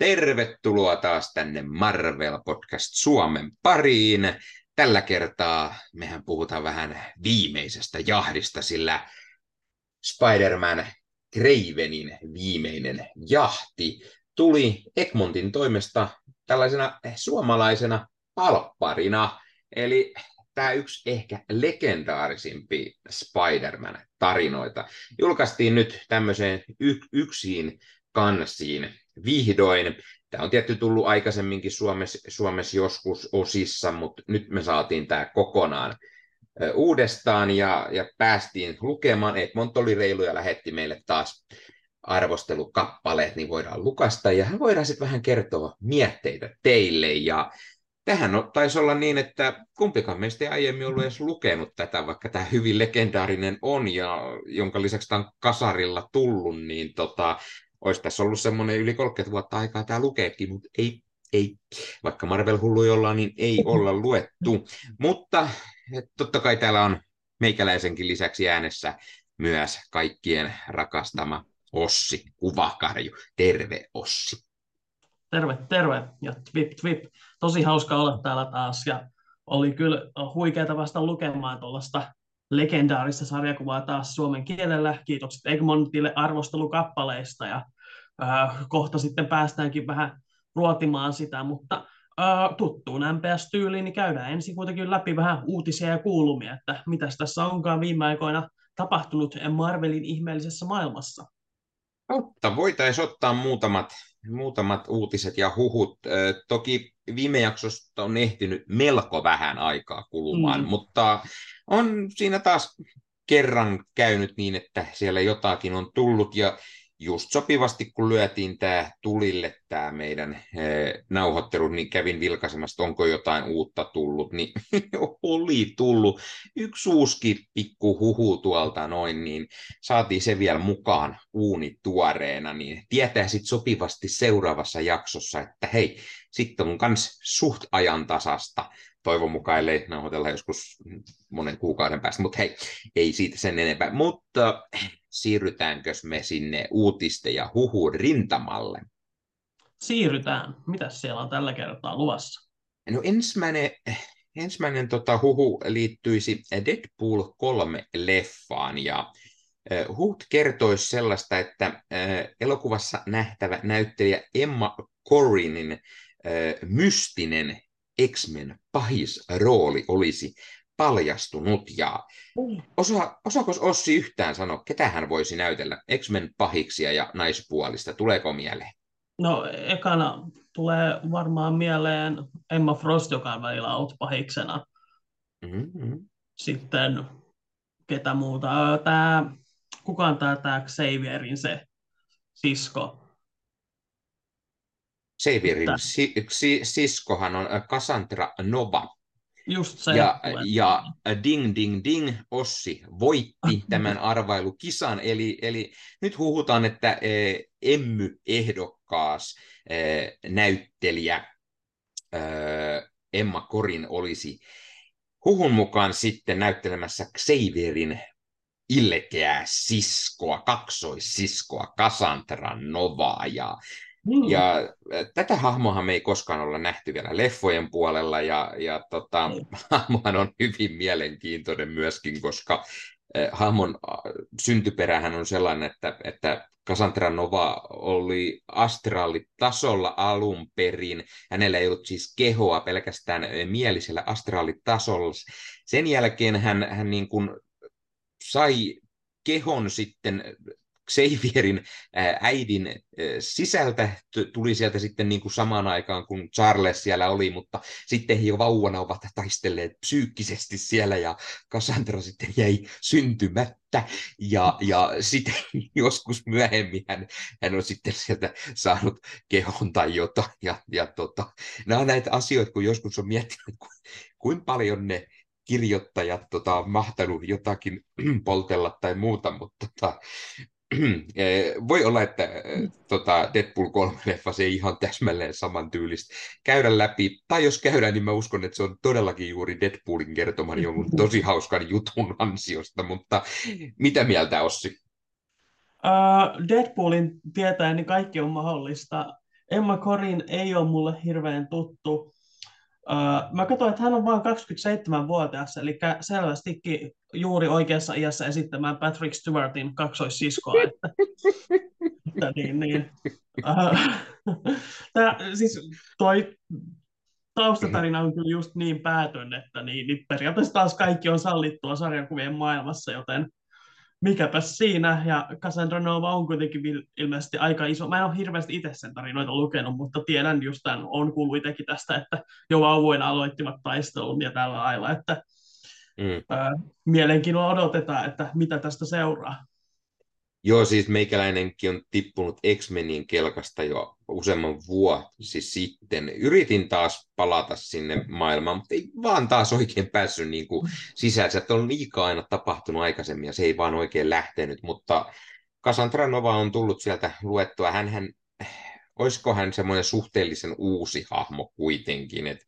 Tervetuloa taas tänne Marvel Podcast Suomen pariin. Tällä kertaa mehän puhutaan vähän viimeisestä jahdista, sillä Spider-Man Cravenin viimeinen jahti tuli Egmontin toimesta tällaisena suomalaisena palpparina. Eli tämä yksi ehkä legendaarisimpi Spider-Man-tarinoita. Julkaistiin nyt tämmöiseen y- yksin kansiin vihdoin. Tämä on tietty tullut aikaisemminkin Suomessa, Suomessa joskus osissa, mutta nyt me saatiin tämä kokonaan uudestaan ja, ja päästiin lukemaan. Edmont oli reilu ja lähetti meille taas arvostelukappaleet, niin voidaan lukasta ja voidaan sitten vähän kertoa mietteitä teille. Ja tähän taisi olla niin, että kumpikaan meistä ei aiemmin ollut edes lukenut tätä, vaikka tämä hyvin legendaarinen on ja jonka lisäksi tämä on kasarilla tullut, niin tota, olisi tässä ollut semmoinen yli 30 vuotta aikaa tämä lukeekin, mutta ei, ei, vaikka Marvel-hullu ollaan, niin ei olla luettu. Mutta totta kai täällä on meikäläisenkin lisäksi äänessä myös kaikkien rakastama Ossi, kuvakarju. Terve Ossi. Terve, terve ja twip, twip. Tosi hauska olla täällä taas ja oli kyllä huikeaa vasta lukemaan tuollaista legendaarista sarjakuvaa taas suomen kielellä. Kiitokset Egmontille arvostelukappaleista ja äh, kohta sitten päästäänkin vähän ruotimaan sitä, mutta äh, tuttuun MPS-tyyliin niin käydään ensin kuitenkin läpi vähän uutisia ja kuulumia, että mitä tässä onkaan viime aikoina tapahtunut Marvelin ihmeellisessä maailmassa. Mutta voitaisiin ottaa muutamat, muutamat uutiset ja huhut. Toki viime jaksosta on ehtinyt melko vähän aikaa kulumaan, mm. mutta on siinä taas kerran käynyt niin, että siellä jotakin on tullut ja just sopivasti, kun lyötiin tämä tulille tämä meidän e, nauhoittelu, niin kävin vilkaisemassa, onko jotain uutta tullut, niin oli tullut yksi uusi pikku huhu tuolta noin, niin saatiin se vielä mukaan uuni tuoreena, niin tietää sitten sopivasti seuraavassa jaksossa, että hei, sitten on myös suht ajantasasta, toivon mukaan ei nauhoitella joskus monen kuukauden päästä, mutta hei, ei siitä sen enempää. Mutta siirrytäänkö me sinne uutisten ja huhun rintamalle? Siirrytään. Mitä siellä on tällä kertaa luvassa? No ensimmäinen, ensimmäinen tota, huhu liittyisi Deadpool 3-leffaan ja Huut kertoisi sellaista, että elokuvassa nähtävä näyttelijä Emma Corrinin mystinen X-Men pahisrooli olisi paljastunut. Ja mm. osa, osaako Ossi yhtään sanoa, ketä hän voisi näytellä X-Men pahiksia ja naispuolista? Tuleeko mieleen? No ekana tulee varmaan mieleen Emma Frost, joka on välillä ollut pahiksena. Mm-hmm. Sitten ketä muuta? Tää, kuka on tämä, tämä Xavierin se sisko? Xavierin si, si, siskohan on Cassandra Nova. Just se. Ja, ja ding, ding, ding, Ossi voitti tämän arvailukisan. Eli, eli nyt huhutaan, että e, Emmy-ehdokkaas e, näyttelijä e, Emma Korin olisi huhun mukaan sitten näyttelemässä Xavierin illekeää siskoa, kaksoissiskoa, Cassandra Novaa. Ja Mm. Ja tätä hahmoa me ei koskaan olla nähty vielä leffojen puolella, ja, ja tota, mm. hahmohan on hyvin mielenkiintoinen myöskin, koska eh, hahmon syntyperähän on sellainen, että, että Cassandra Nova oli astraalitasolla alun perin. Hänellä ei ollut siis kehoa pelkästään mielisellä astraalitasolla. Sen jälkeen hän, hän niin kuin sai kehon sitten Xavierin äidin sisältä. Tuli sieltä sitten niin kuin samaan aikaan, kun Charles siellä oli, mutta sitten he jo vauvana ovat taistelleet psyykkisesti siellä ja Cassandra sitten jäi syntymättä. Ja, ja sitten joskus myöhemmin hän, hän on sitten sieltä saanut kehon tai jotain. Ja, ja tota, nämä on näitä asioita, kun joskus on miettinyt, kuinka paljon ne kirjoittajat tota, mahtanut jotakin poltella tai muuta, mutta tota, voi olla, että eh, tota, Deadpool 3-leffa se ei ihan täsmälleen samantyylistä käydä läpi. Tai jos käydään, niin mä uskon, että se on todellakin juuri Deadpoolin kertoman jonkun tosi hauskan jutun ansiosta. Mutta mitä mieltä Ossi? Uh, Deadpoolin tietäen niin kaikki on mahdollista. Emma Corin ei ole mulle hirveän tuttu. Uh, mä katsoin, että hän on vain 27-vuotias, eli selvästikin juuri oikeassa iässä esittämään Patrick Stewartin kaksoissiskoa. Että, että niin, niin. Uh, tää, siis toi taustatarina on kyllä just niin päätön, että niin, niin periaatteessa taas kaikki on sallittua sarjakuvien maailmassa, joten mikäpä siinä. Ja Cassandra Nova on kuitenkin ilmeisesti aika iso. Mä en ole hirveästi itse sen tarinoita lukenut, mutta tiedän just tämän, on kuullut itsekin tästä, että jo vauvoina aloittivat taistelun ja tällä lailla, että mm. ää, mielenkiinnolla odotetaan, että mitä tästä seuraa. Joo, siis meikäläinenkin on tippunut X-Menin kelkasta jo useamman vuosi sitten. Yritin taas palata sinne maailmaan, mutta ei vaan taas oikein päässyt niin kuin sisään. Sieltä on liikaa aina tapahtunut aikaisemmin ja se ei vaan oikein lähtenyt, mutta Cassandra Nova on tullut sieltä luettua. Hän, hän, olisiko hän semmoinen suhteellisen uusi hahmo kuitenkin, että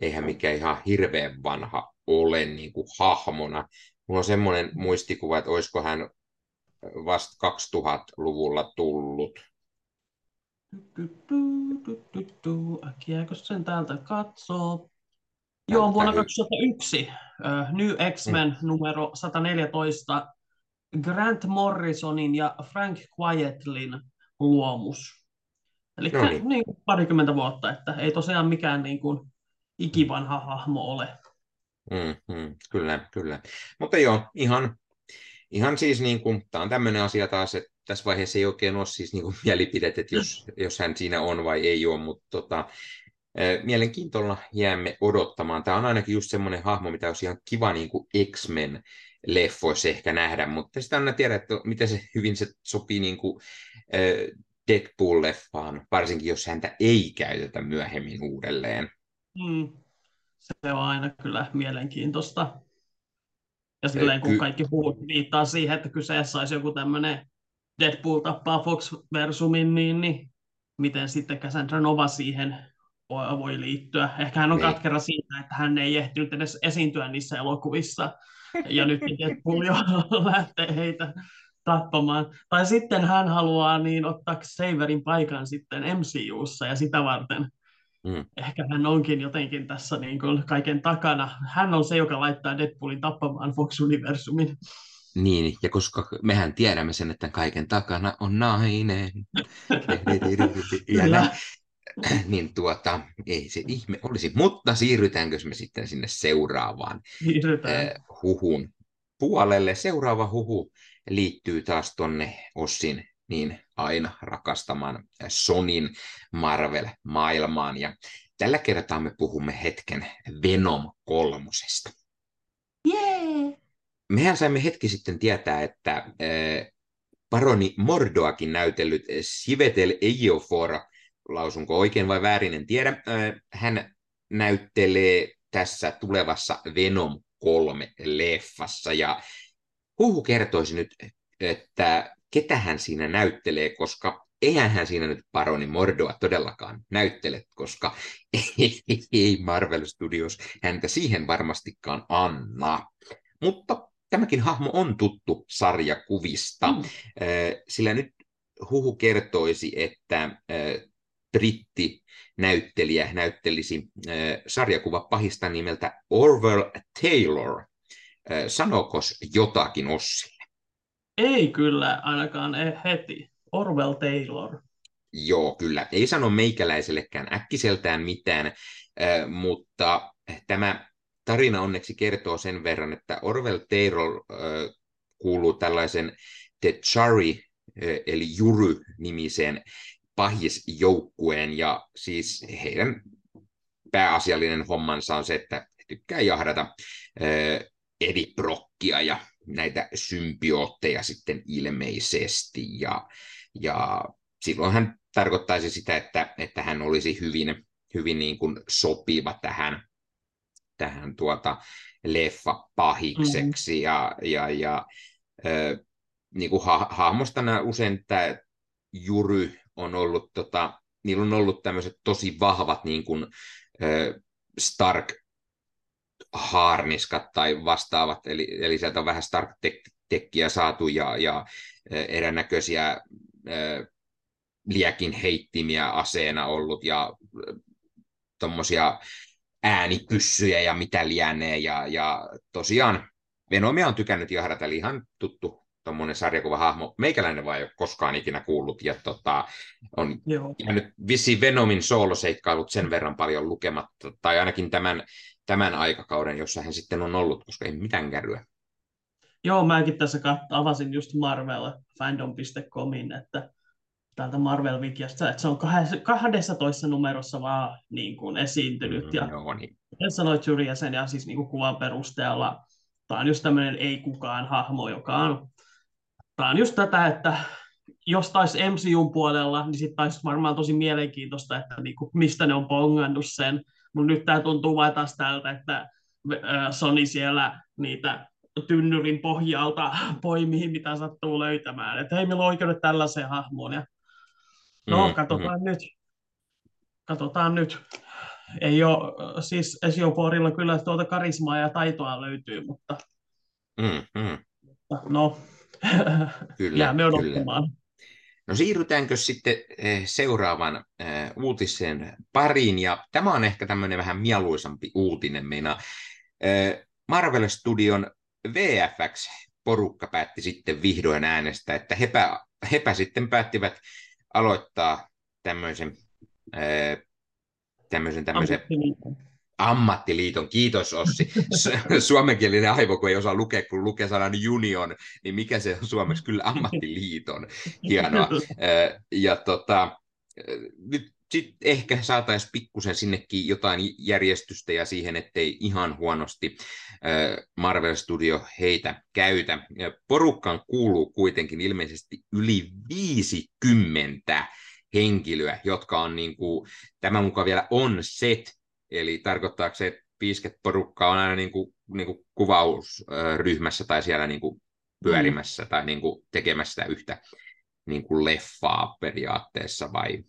eihän mikään ihan hirveän vanha ole niin kuin hahmona. Mulla on semmoinen muistikuva, että olisiko hän vasta 2000-luvulla tullut. Äkkiäkö sen täältä katsoo? Joo, vuonna 2001 uh, New X-Men mm. numero 114 Grant Morrisonin ja Frank Quietlin luomus. Eli no niin. niin, parikymmentä vuotta, että ei tosiaan mikään niin kuin ikivanha hahmo ole. Mm, mm, kyllä, kyllä. Mutta joo, ihan ihan siis niin kuin, tämä on tämmöinen asia taas, että tässä vaiheessa ei oikein ole siis niin kuin mielipidet, että jos, jos hän siinä on vai ei ole, mutta tota, mielenkiintoilla jäämme odottamaan. Tämä on ainakin just semmoinen hahmo, mitä olisi ihan kiva niin kuin X-Men leffoissa ehkä nähdä, mutta sitä aina tiedä, että miten se hyvin se sopii niin kuin, Deadpool-leffaan, varsinkin jos häntä ei käytetä myöhemmin uudelleen. Mm. Se on aina kyllä mielenkiintoista. Ja silleen, kun kaikki puhut viittaa siihen, että kyseessä olisi joku tämmöinen Deadpool tappaa Fox-versumin, niin, niin miten sitten Cassandra Nova siihen voi liittyä. Ehkä hän on niin. katkera siitä, että hän ei ehtinyt edes esiintyä niissä elokuvissa. Ja nyt Deadpool jo lähtee heitä tappamaan. Tai sitten hän haluaa niin ottaa Saverin paikan sitten MCUssa ja sitä varten Mm. Ehkä hän onkin jotenkin tässä niin kuin kaiken takana. Hän on se, joka laittaa Deadpoolin tappamaan Fox-universumin. Niin, ja koska mehän tiedämme sen, että kaiken takana on nainen. ja niin tuota, ei se ihme olisi. Mutta siirrytäänkö me sitten sinne seuraavaan äh, huhun puolelle? Seuraava huhu liittyy taas tonne Ossin niin aina rakastamaan Sonin Marvel-maailmaan. Ja tällä kertaa me puhumme hetken Venom kolmosesta. Yeah. Mehän saimme hetki sitten tietää, että äh, paroni Mordoakin näytellyt Sivetel Ejiofor, lausunko oikein vai väärin, en tiedä, äh, hän näyttelee tässä tulevassa Venom 3 leffassa ja huhu kertoisi nyt, että ketä hän siinä näyttelee, koska eihän hän siinä nyt paroni Mordoa todellakaan näyttele, koska ei Marvel Studios häntä siihen varmastikaan anna. Mutta tämäkin hahmo on tuttu sarjakuvista, mm. sillä nyt huhu kertoisi, että britti näyttelijä näyttelisi sarjakuva pahista nimeltä Orwell Taylor. Sanokos jotakin Ossi? Ei kyllä ainakaan heti. Orwell Taylor. Joo, kyllä. Ei sano meikäläisellekään äkkiseltään mitään, mutta tämä tarina onneksi kertoo sen verran, että Orwell Taylor kuuluu tällaisen The Chari, eli Jury-nimiseen pahisjoukkueen, ja siis heidän pääasiallinen hommansa on se, että tykkää jahdata Ediprokkia ja näitä symbiootteja sitten ilmeisesti, ja, ja silloin hän tarkoittaisi sitä, että, että hän olisi hyvin, hyvin niin kuin sopiva tähän, tähän tuota leffa pahikseksi, mm-hmm. ja, ja, ja äh, niin kuin ha- hahmostana usein tämä Jury on ollut, tota, niillä on ollut tämmöiset tosi vahvat niin kuin, äh, Stark haarniskat tai vastaavat, eli, eli sieltä on vähän Stark Tekkiä saatu ja, ja erinäköisiä liekin heittimiä aseena ollut ja tuommoisia äänipyssyjä ja mitä lienee. Ja, ja tosiaan Venomia on tykännyt jahdata, eli ihan tuttu tuommoinen sarjakuvahahmo. Meikäläinen vaan ei ole koskaan ikinä kuullut, ja tota, on Joo. jäänyt vissiin Venomin sooloseikkailut sen verran paljon lukematta, tai ainakin tämän, tämän aikakauden, jossa hän sitten on ollut, koska ei mitään kärryä. Joo, mäkin tässä avasin just Marvel fandom.comin, että täältä Marvel Wikiasta, että se on 12 numerossa vaan niin kuin esiintynyt. Mm, ja joo, niin. sanoit Juria sen ja siis niin kuin kuvan perusteella, tämä on just tämmöinen ei kukaan hahmo, joka on, tämä on just tätä, että jos taisi MCUn puolella, niin sitten taisi varmaan tosi mielenkiintoista, että niin kuin, mistä ne on pongannut sen. Mutta nyt tämä tuntuu vaan taas tältä, että Sony siellä niitä tynnyrin pohjalta poimii, mitä sattuu löytämään. Että hei, meillä on oikeudet tällaiseen hahmoon. Ja No, mm, katsotaan mm. nyt. Katsotaan nyt. Ei ole, siis Esioporilla kyllä tuota karismaa ja taitoa löytyy, mutta mm, mm. no, kyllä, jäämme odottamaan. Kyllä. No siirrytäänkö sitten eh, seuraavan eh, uutisen pariin, ja tämä on ehkä tämmöinen vähän mieluisampi uutinen. Meina eh, Marvel Studion VFX-porukka päätti sitten vihdoin äänestä, että hepä, hepä sitten päättivät aloittaa tämmöisen, tämmöisen, tämmöisen ammattiliiton. Kiitos Ossi. Suomenkielinen aivo, kun ei osaa lukea, kun lukee sanan union, niin mikä se on suomeksi? Kyllä ammattiliiton. Hienoa. Ja tota, nyt sitten ehkä saataisiin pikkusen sinnekin jotain järjestystä ja siihen, ettei ihan huonosti Marvel Studio heitä käytä. Porukkaan kuuluu kuitenkin ilmeisesti yli 50 henkilöä, jotka on niin kuin, tämä mukaan vielä on set, eli tarkoittaako se, että 50 porukkaa on aina niin kuin, niin kuin kuvausryhmässä tai siellä niin kuin pyörimässä mm. tai niin kuin tekemässä yhtä niin kuin leffaa periaatteessa vai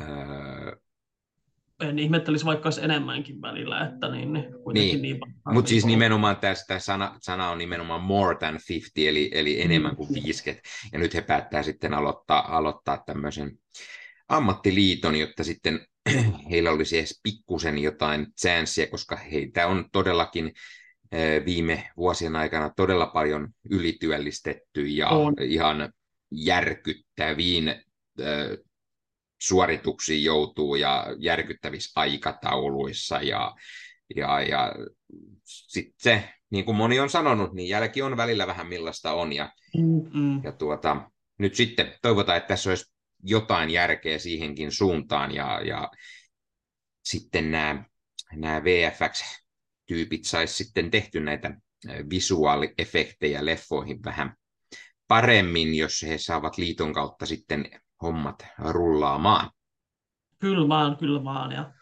Öö... En ihmettelisi vaikka olisi enemmänkin välillä, että niin, niin, niin. niin Mutta siis nimenomaan tästä sana, sana on nimenomaan more than 50, eli, eli enemmän kuin 50. Ja nyt he päättää sitten aloittaa, aloittaa tämmöisen ammattiliiton, jotta sitten heillä olisi edes pikkusen jotain chanssiä, koska heitä on todellakin viime vuosien aikana todella paljon ylityöllistetty ja on. ihan järkyttäviin suorituksiin joutuu ja järkyttävissä aikatauluissa ja, ja, ja sitten se, niin kuin moni on sanonut, niin jälki on välillä vähän millaista on ja, Mm-mm. ja tuota, nyt sitten toivotaan, että tässä olisi jotain järkeä siihenkin suuntaan ja, ja sitten nämä, nämä VFX-tyypit saisi sitten tehty näitä visuaaliefektejä leffoihin vähän paremmin, jos he saavat liiton kautta sitten hommat rullaamaan. Kyllä vaan, kyllä vaan. Ja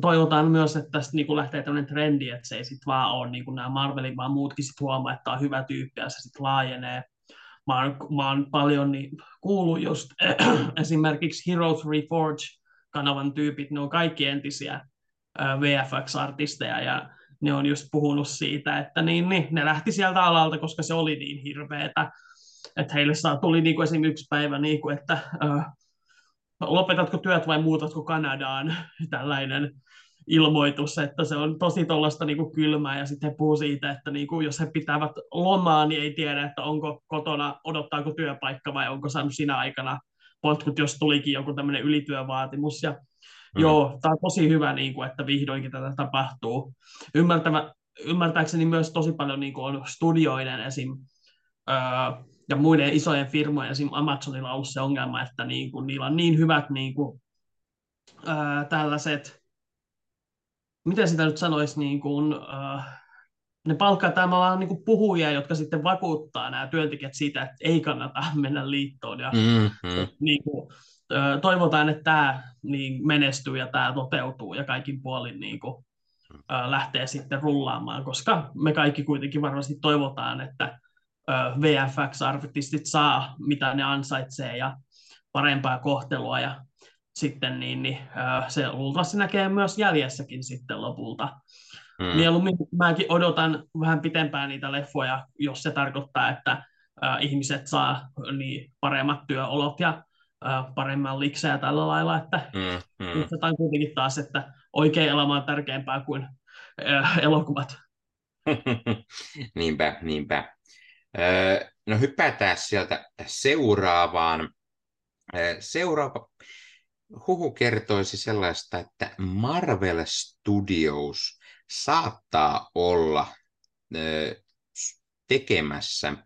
toivotaan myös, että tästä niin lähtee tämmöinen trendi, että se ei sitten vaan ole niin kuin nämä Marvelin, vaan muutkin sitten huomaa, että on hyvä tyyppi ja se sitten laajenee. Mä oon, mä oon paljon niin, kuullut just esimerkiksi Heroes Reforge-kanavan tyypit, ne on kaikki entisiä VFX-artisteja ja ne on just puhunut siitä, että niin, niin, ne lähti sieltä alalta, koska se oli niin hirveetä. Että heille saa, tuli niin kuin esimerkiksi yksi päivä, niin kuin, että äh, lopetatko työt vai muutatko Kanadaan, tällainen ilmoitus, että se on tosi tuollaista niin kylmää, ja sitten he puhuu siitä, että niin kuin, jos he pitävät lomaa, niin ei tiedä, että onko kotona, odottaako työpaikka vai onko saanut sinä aikana potkut, jos tulikin joku tämmöinen ylityövaatimus, ja mm. joo, tämä on tosi hyvä, niin kuin, että vihdoinkin tätä tapahtuu. Ymmärtävä, ymmärtääkseni myös tosi paljon niin kuin on studioiden esim. Öö, ja muiden isojen firmojen, esimerkiksi Amazonilla on ollut se ongelma, että niin kuin, niillä on niin hyvät niin kuin, ää, tällaiset, miten sitä nyt sanoisi, niin kuin, ää, ne palkkaa tavallaan niin kuin puhujia, jotka sitten vakuuttaa nämä työntekijät siitä, että ei kannata mennä liittoon. Ja, mm-hmm. niin kuin, toivotaan, että tämä niin menestyy ja tämä toteutuu ja kaikin puolin niin kuin, lähtee sitten rullaamaan, koska me kaikki kuitenkin varmasti toivotaan, että VFX-artistit saa, mitä ne ansaitsee ja parempaa kohtelua ja sitten niin, niin se luultavasti näkee myös jäljessäkin sitten lopulta. Hmm. Mieluummin mäkin odotan vähän pitempään niitä leffoja, jos se tarkoittaa, että ihmiset saa niin paremmat työolot ja paremman likseä tällä lailla, että mm, mm. kuitenkin taas, että oikea elämä on tärkeämpää kuin elokuvat. niinpä, niinpä. No hypätään sieltä seuraavaan. Seuraava huhu kertoisi sellaista, että Marvel Studios saattaa olla tekemässä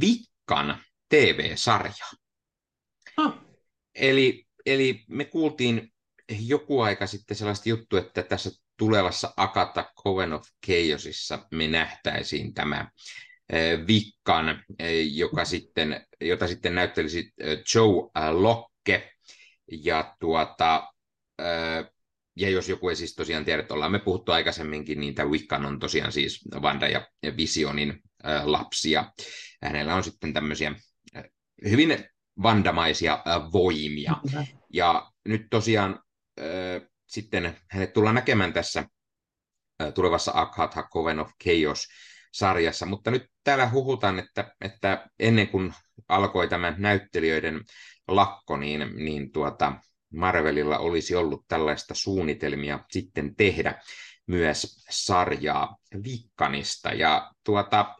Vikkan TV-sarja. Huh. Eli, eli me kuultiin joku aika sitten sellaista juttu, että tässä tulevassa Akata Coven of Chaosissa me nähtäisiin tämä Vikkan, joka sitten, jota sitten näyttelisi Joe Locke. Ja, tuota, ja jos joku ei siis tosiaan tiedä, että ollaan me puhuttu aikaisemminkin, niin tämä Wiccan on tosiaan siis Vanda ja Visionin lapsia. Hänellä on sitten tämmöisiä hyvin vandamaisia voimia. Ja nyt tosiaan sitten hänet tullaan näkemään tässä tulevassa Akhatha Coven of Chaos sarjassa, mutta nyt täällä huhutaan, että, että ennen kuin alkoi tämä näyttelijöiden lakko, niin, niin tuota, Marvelilla olisi ollut tällaista suunnitelmia sitten tehdä myös sarjaa Vikkanista. Ja tuota,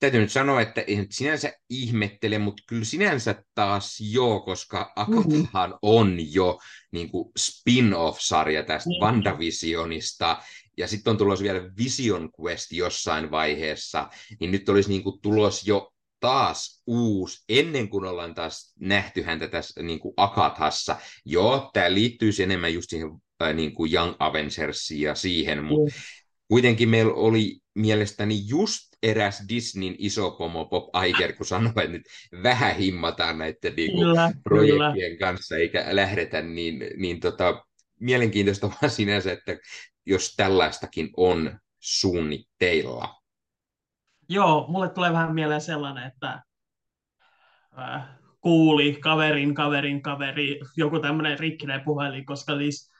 täytyy nyt sanoa, että ei nyt sinänsä ihmettele, mutta kyllä sinänsä taas joo, koska Akatahan mm-hmm. on jo niin kuin spin-off-sarja tästä mm-hmm. WandaVisionista, ja sitten on tulossa vielä Vision Quest jossain vaiheessa, niin nyt olisi niin kuin tulos jo taas uusi, ennen kuin ollaan taas nähty häntä tässä niin kuin Akathassa. Joo, tämä liittyy enemmän just siihen äh, niin kuin Young Avengersiin ja siihen, mutta mm. kuitenkin meillä oli mielestäni just eräs Disneyn iso pomo Bob Iger, kun sanoi, että nyt vähän himmataan näiden niin kuin, kyllä, projektien kyllä. kanssa, eikä lähdetä, niin, niin tota, mielenkiintoista vaan sinänsä, että jos tällaistakin on suunnitteilla. Joo, mulle tulee vähän mieleen sellainen, että äh, kuuli kaverin, kaverin, kaveri, joku tämmöinen rikkinen puhelin, koska siis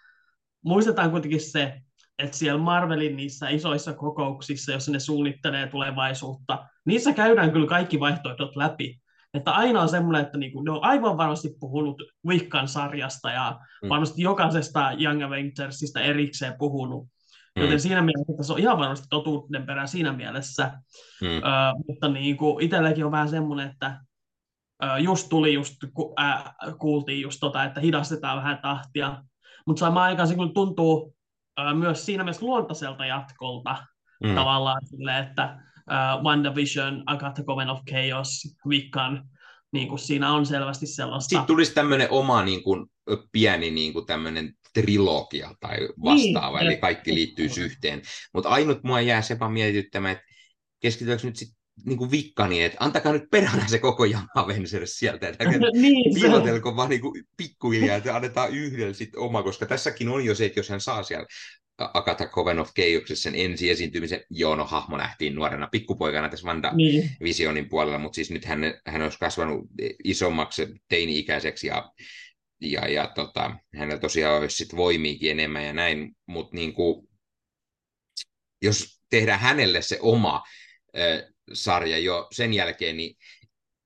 muistetaan kuitenkin se, että siellä Marvelin niissä isoissa kokouksissa, jos ne suunnittelee tulevaisuutta, niissä käydään kyllä kaikki vaihtoehdot läpi. Että aina on semmoinen, että niinku, ne on aivan varmasti puhunut Wiccan sarjasta ja mm. varmasti jokaisesta Young Avengersista erikseen puhunut. Mm. Joten siinä mielessä tässä on ihan varmasti totuuden perä siinä mielessä. Mm. Ö, mutta niin kuin itselläkin on vähän semmoinen, että ö, just tuli, just ku, äh, kuultiin just tota, että hidastetaan vähän tahtia. Mutta samaan aikaan se kyllä tuntuu ö, myös siinä mielessä luontaiselta jatkolta mm. tavallaan sille, että uh, WandaVision, Agatha Coven of Chaos, Wiccan, niin kuin siinä on selvästi sellaista. Sitten tulisi tämmöinen oma niin kuin, pieni niin kuin tämmöinen trilogia tai vastaava, niin, eli kaikki liittyy yhteen. Mutta ainut mua jää se vaan mietityttämään, että keskitytäänkö nyt sitten niin kuin vikkani, että antakaa nyt perhana se koko Young Avengers sieltä, että niin, piilotelko vaan niin kuin pikkuhiljaa, että annetaan yhdellä sitten oma, koska tässäkin on jo se, että jos hän saa siellä Agatha Coven of Chaosissa sen ensi esiintymisen, joo, no hahmo nähtiin nuorena pikkupoikana tässä Vanda niin. Visionin puolella, mutta siis nyt hän, hän olisi kasvanut isommaksi teini-ikäiseksi ja ja, ja tota, hänellä tosiaan olisi sit voimiikin enemmän ja näin, mutta niin kuin, jos tehdään hänelle se oma äh, sarja jo sen jälkeen, niin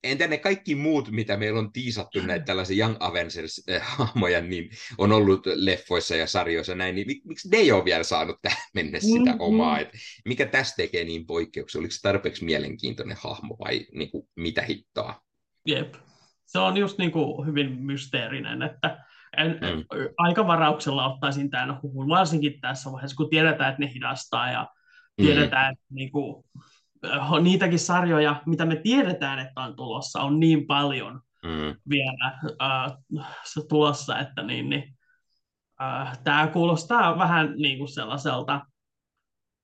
entä ne kaikki muut, mitä meillä on tiisattu näitä tällaisia Young Avengers-hahmoja, niin on ollut leffoissa ja sarjoissa näin, niin miksi ne ei ole vielä saanut tähän mennessä sitä mm-hmm. omaa? Et mikä tästä tekee niin poikkeuksia? Oliko se tarpeeksi mielenkiintoinen hahmo vai niin kuin, mitä hittoa? Jep se on just niin kuin hyvin mysteerinen, että en, mm. aika varauksella ottaisin tämän huhun, varsinkin tässä vaiheessa, kun tiedetään, että ne hidastaa ja mm. tiedetään, mm. että niin kuin, niitäkin sarjoja, mitä me tiedetään, että on tulossa, on niin paljon mm. vielä äh, tulossa, että niin, niin, äh, tämä kuulostaa vähän niin kuin sellaiselta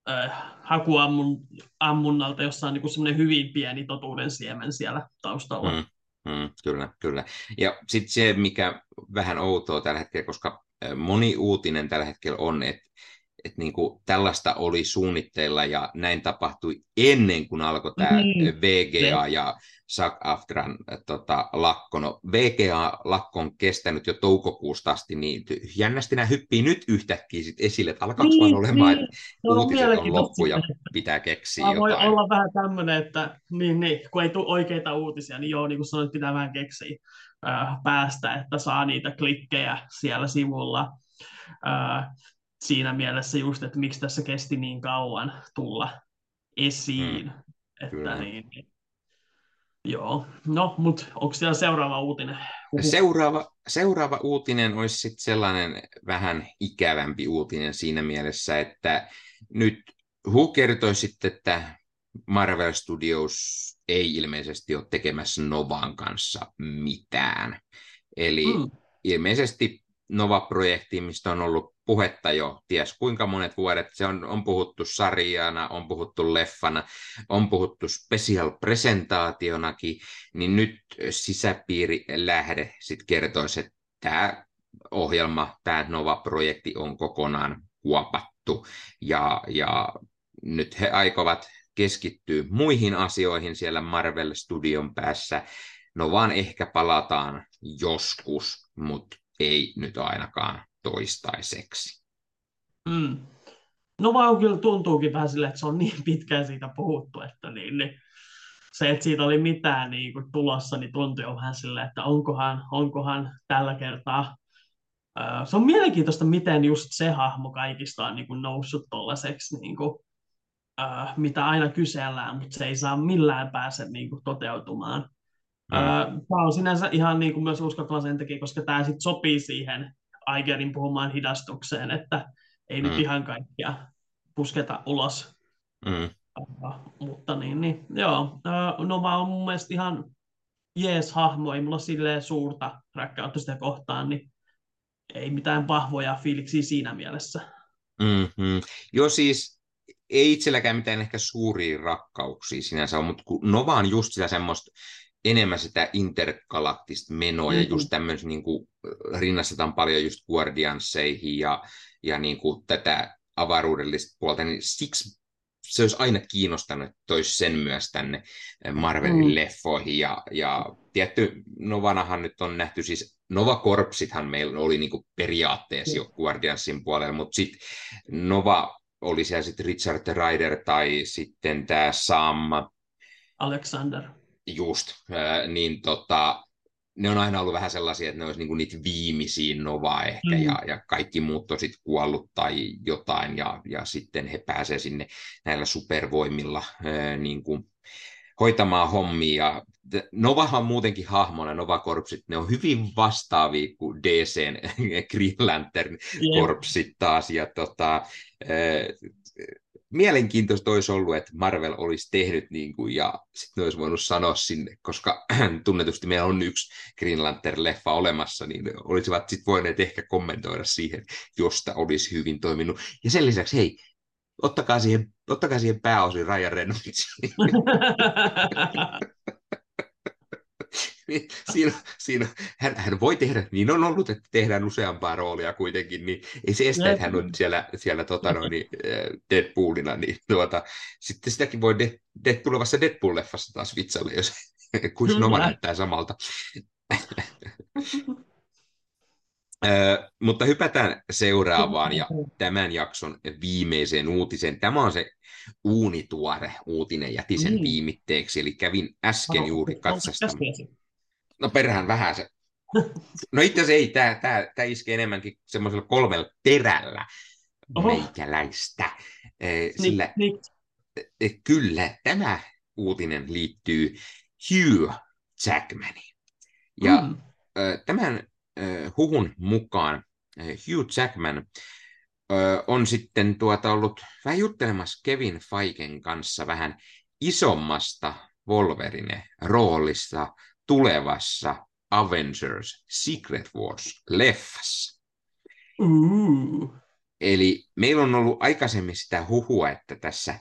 äh, hakuammunnalta, jossa on niin semmoinen hyvin pieni totuuden siemen siellä taustalla. Mm. Mm, kyllä, kyllä. Ja sitten se, mikä vähän outoa tällä hetkellä, koska moni uutinen tällä hetkellä on, että että niin kuin tällaista oli suunnitteilla ja näin tapahtui ennen kuin alkoi tämä mm. VGA ja SAG Aftran tota, lakko. No, VGA-lakko on kestänyt jo toukokuusta asti, niin jännästi nämä hyppii nyt yhtäkkiä sit esille, että alkaako niin, vaan olemaan, niin. että uutiset on, on loppu ja pitää keksiä jotain. Voi olla vähän tämmöinen, että niin, niin, kun ei tule oikeita uutisia, niin joo, niin kuin sanoit, pitää vähän keksiä äh, päästä, että saa niitä klikkejä siellä sivulla. Äh, siinä mielessä just, että miksi tässä kesti niin kauan tulla esiin. Mm, että niin, niin, joo, no, mutta onko siellä seuraava uutinen? Seuraava, seuraava uutinen olisi sitten sellainen vähän ikävämpi uutinen siinä mielessä, että nyt Hu kertoi sitten, että Marvel Studios ei ilmeisesti ole tekemässä Novan kanssa mitään. Eli mm. ilmeisesti Nova-projekti, mistä on ollut puhetta jo ties kuinka monet vuodet. Se on, on puhuttu sarjana, on puhuttu leffana, on puhuttu special-presentaationakin, niin nyt sisäpiiri lähde sitten kertoisi, että tämä ohjelma, tämä Nova-projekti on kokonaan kuopattu ja, ja nyt he aikovat keskittyä muihin asioihin siellä Marvel Studion päässä. No vaan ehkä palataan joskus, mutta ei nyt ainakaan toistaiseksi. Mm. No vaan kyllä tuntuukin vähän silleen, että se on niin pitkään siitä puhuttu, että niin, niin se, että siitä oli mitään niin kuin tulossa, niin tuntui jo vähän silleen, että onkohan, onkohan tällä kertaa. Se on mielenkiintoista, miten just se hahmo kaikista on niin kuin noussut tuollaiseksi, niin mitä aina kysellään, mutta se ei saa millään pääse niin kuin toteutumaan. Mm. Tämä on sinänsä ihan niin kuin myös uskottava sen takia, koska tämä sit sopii siihen Aigerin puhumaan hidastukseen, että ei mm. nyt ihan kaikkia pusketa ulos. Mm. Mutta niin, niin joo, Nova on mun mielestä ihan jees hahmo, ei mulla silleen suurta rakkautta sitä kohtaan, niin ei mitään vahvoja fiiliksiä siinä mielessä. Mm-hmm. Joo siis ei itselläkään mitään ehkä suuria rakkauksia sinänsä ole, mutta Nova on just sitä semmoista enemmän sitä intergalaktista menoa mm-hmm. ja just tämmöisen niin kuin, rinnastetaan paljon just Guardianseihin ja, ja niin kuin, tätä avaruudellista puolta, niin siksi se olisi aina kiinnostanut, että toisi sen myös tänne Marvelin mm. leffoihin. Ja, ja tietty, Novanahan nyt on nähty siis, Nova Corpsithan meillä oli niin kuin periaatteessa jo Guardiansin puolella, mutta sitten Nova oli siellä sitten Richard Ryder tai sitten tämä Sam Alexander Just, niin tota, ne on aina ollut vähän sellaisia, että ne olisi niinku niitä viimeisiä Novaa ehkä, mm. ja, ja kaikki muut on sitten kuollut tai jotain, ja, ja sitten he pääsevät sinne näillä supervoimilla ää, niinku, hoitamaan hommia. Novahan on muutenkin hahmona, Nova Korpsit, ne on hyvin vastaavia kuin DCn Green Lantern Korpsit taas, ja tota, mielenkiintoista olisi ollut, että Marvel olisi tehnyt niin kuin, ja sitten olisi voinut sanoa sinne, koska tunnetusti meillä on yksi Green Lantern-leffa olemassa, niin olisivat sitten voineet ehkä kommentoida siihen, josta olisi hyvin toiminut. Ja sen lisäksi, hei, ottakaa siihen, ottakaa siihen pääosin Ryan Reynolds. niin siinä, siinä hän, hän, voi tehdä, niin on ollut, että tehdään useampaa roolia kuitenkin, niin ei se estä, että hän on siellä, siellä tota, no, niin, Deadpoolina, niin tuota, sitten sitäkin voi de, de, tulevassa Deadpool-leffassa taas vitsalle, jos kuin Nova näyttää samalta. Ö, mutta hypätään seuraavaan ja tämän jakson viimeiseen uutiseen. Tämä on se uunituore uutinen jätisen mm. viimitteeksi, eli kävin äsken juuri katsastamaan. No perään vähän se. No itse asiassa ei, tämä, tämä, tämä iskee enemmänkin semmoisella kolmella terällä Oho. meikäläistä. Sillä, niin, niin. Kyllä, tämä uutinen liittyy Hugh Jackmaniin. Ja mm. tämän huhun mukaan Hugh Jackman on sitten tuota ollut vähän juttelemassa Kevin Feigen kanssa vähän isommasta Wolverine-roolista tulevassa Avengers Secret Wars-leffassa. Uh. Eli meillä on ollut aikaisemmin sitä huhua, että tässä äh,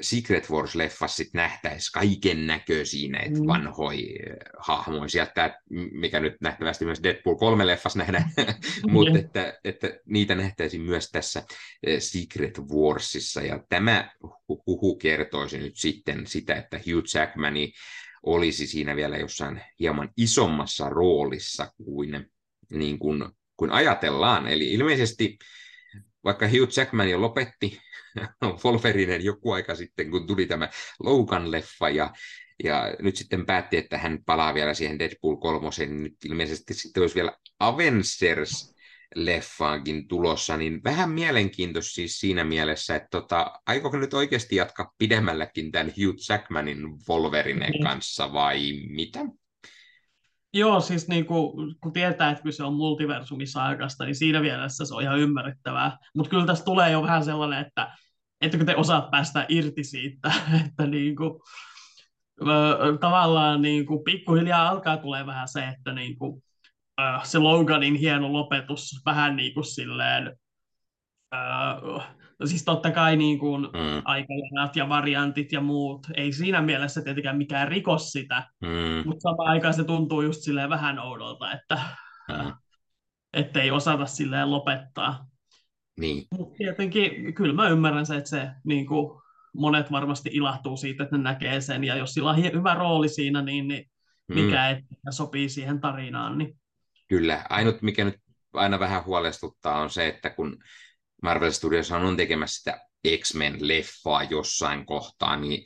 Secret Wars-leffassa sit nähtäisi kaiken näköisiä näitä mm. vanhoja äh, hahmoja sieltä, mikä nyt nähtävästi myös Deadpool 3-leffassa nähdään, mutta että, että niitä nähtäisiin myös tässä äh, Secret Warsissa, ja tämä huhu kertoisi nyt sitten sitä, että Hugh Jackmani olisi siinä vielä jossain hieman isommassa roolissa kuin, niin kuin, kuin ajatellaan. Eli ilmeisesti vaikka Hugh Jackman jo lopetti Wolverinen joku aika sitten, kun tuli tämä Logan-leffa, ja, ja nyt sitten päätti, että hän palaa vielä siihen Deadpool 3, niin nyt ilmeisesti sitten olisi vielä Avengers leffaankin tulossa, niin vähän mielenkiintoista siis siinä mielessä, että tota, aikooko nyt oikeasti jatkaa pidemmälläkin tämän Hugh Jackmanin Wolverinen mm. kanssa vai mitä? Joo, siis niin kuin, kun tietää, että se on multiversumissa aikasta, niin siinä mielessä se on ihan ymmärrettävää. Mutta kyllä tässä tulee jo vähän sellainen, että kun te osaat päästä irti siitä, että niin kuin, tavallaan niin kuin, pikkuhiljaa alkaa tulee vähän se, että niin kuin, se Loganin hieno lopetus vähän niin kuin silleen, No siis totta kai niin kuin mm. aikajanat ja variantit ja muut, ei siinä mielessä tietenkään mikään rikos sitä, mm. mutta samaan aikaan se tuntuu just silleen vähän oudolta, että mm. ettei osata silleen lopettaa. Niin. Mutta tietenkin kyllä mä ymmärrän se, että se niin kuin, monet varmasti ilahtuu siitä, että ne näkee sen, ja jos sillä on hyvä rooli siinä, niin, niin mikä mm. et, sopii siihen tarinaan. Niin. Kyllä, ainut mikä nyt aina vähän huolestuttaa on se, että kun Marvel Studios on tekemässä sitä X-Men-leffaa jossain kohtaa, niin,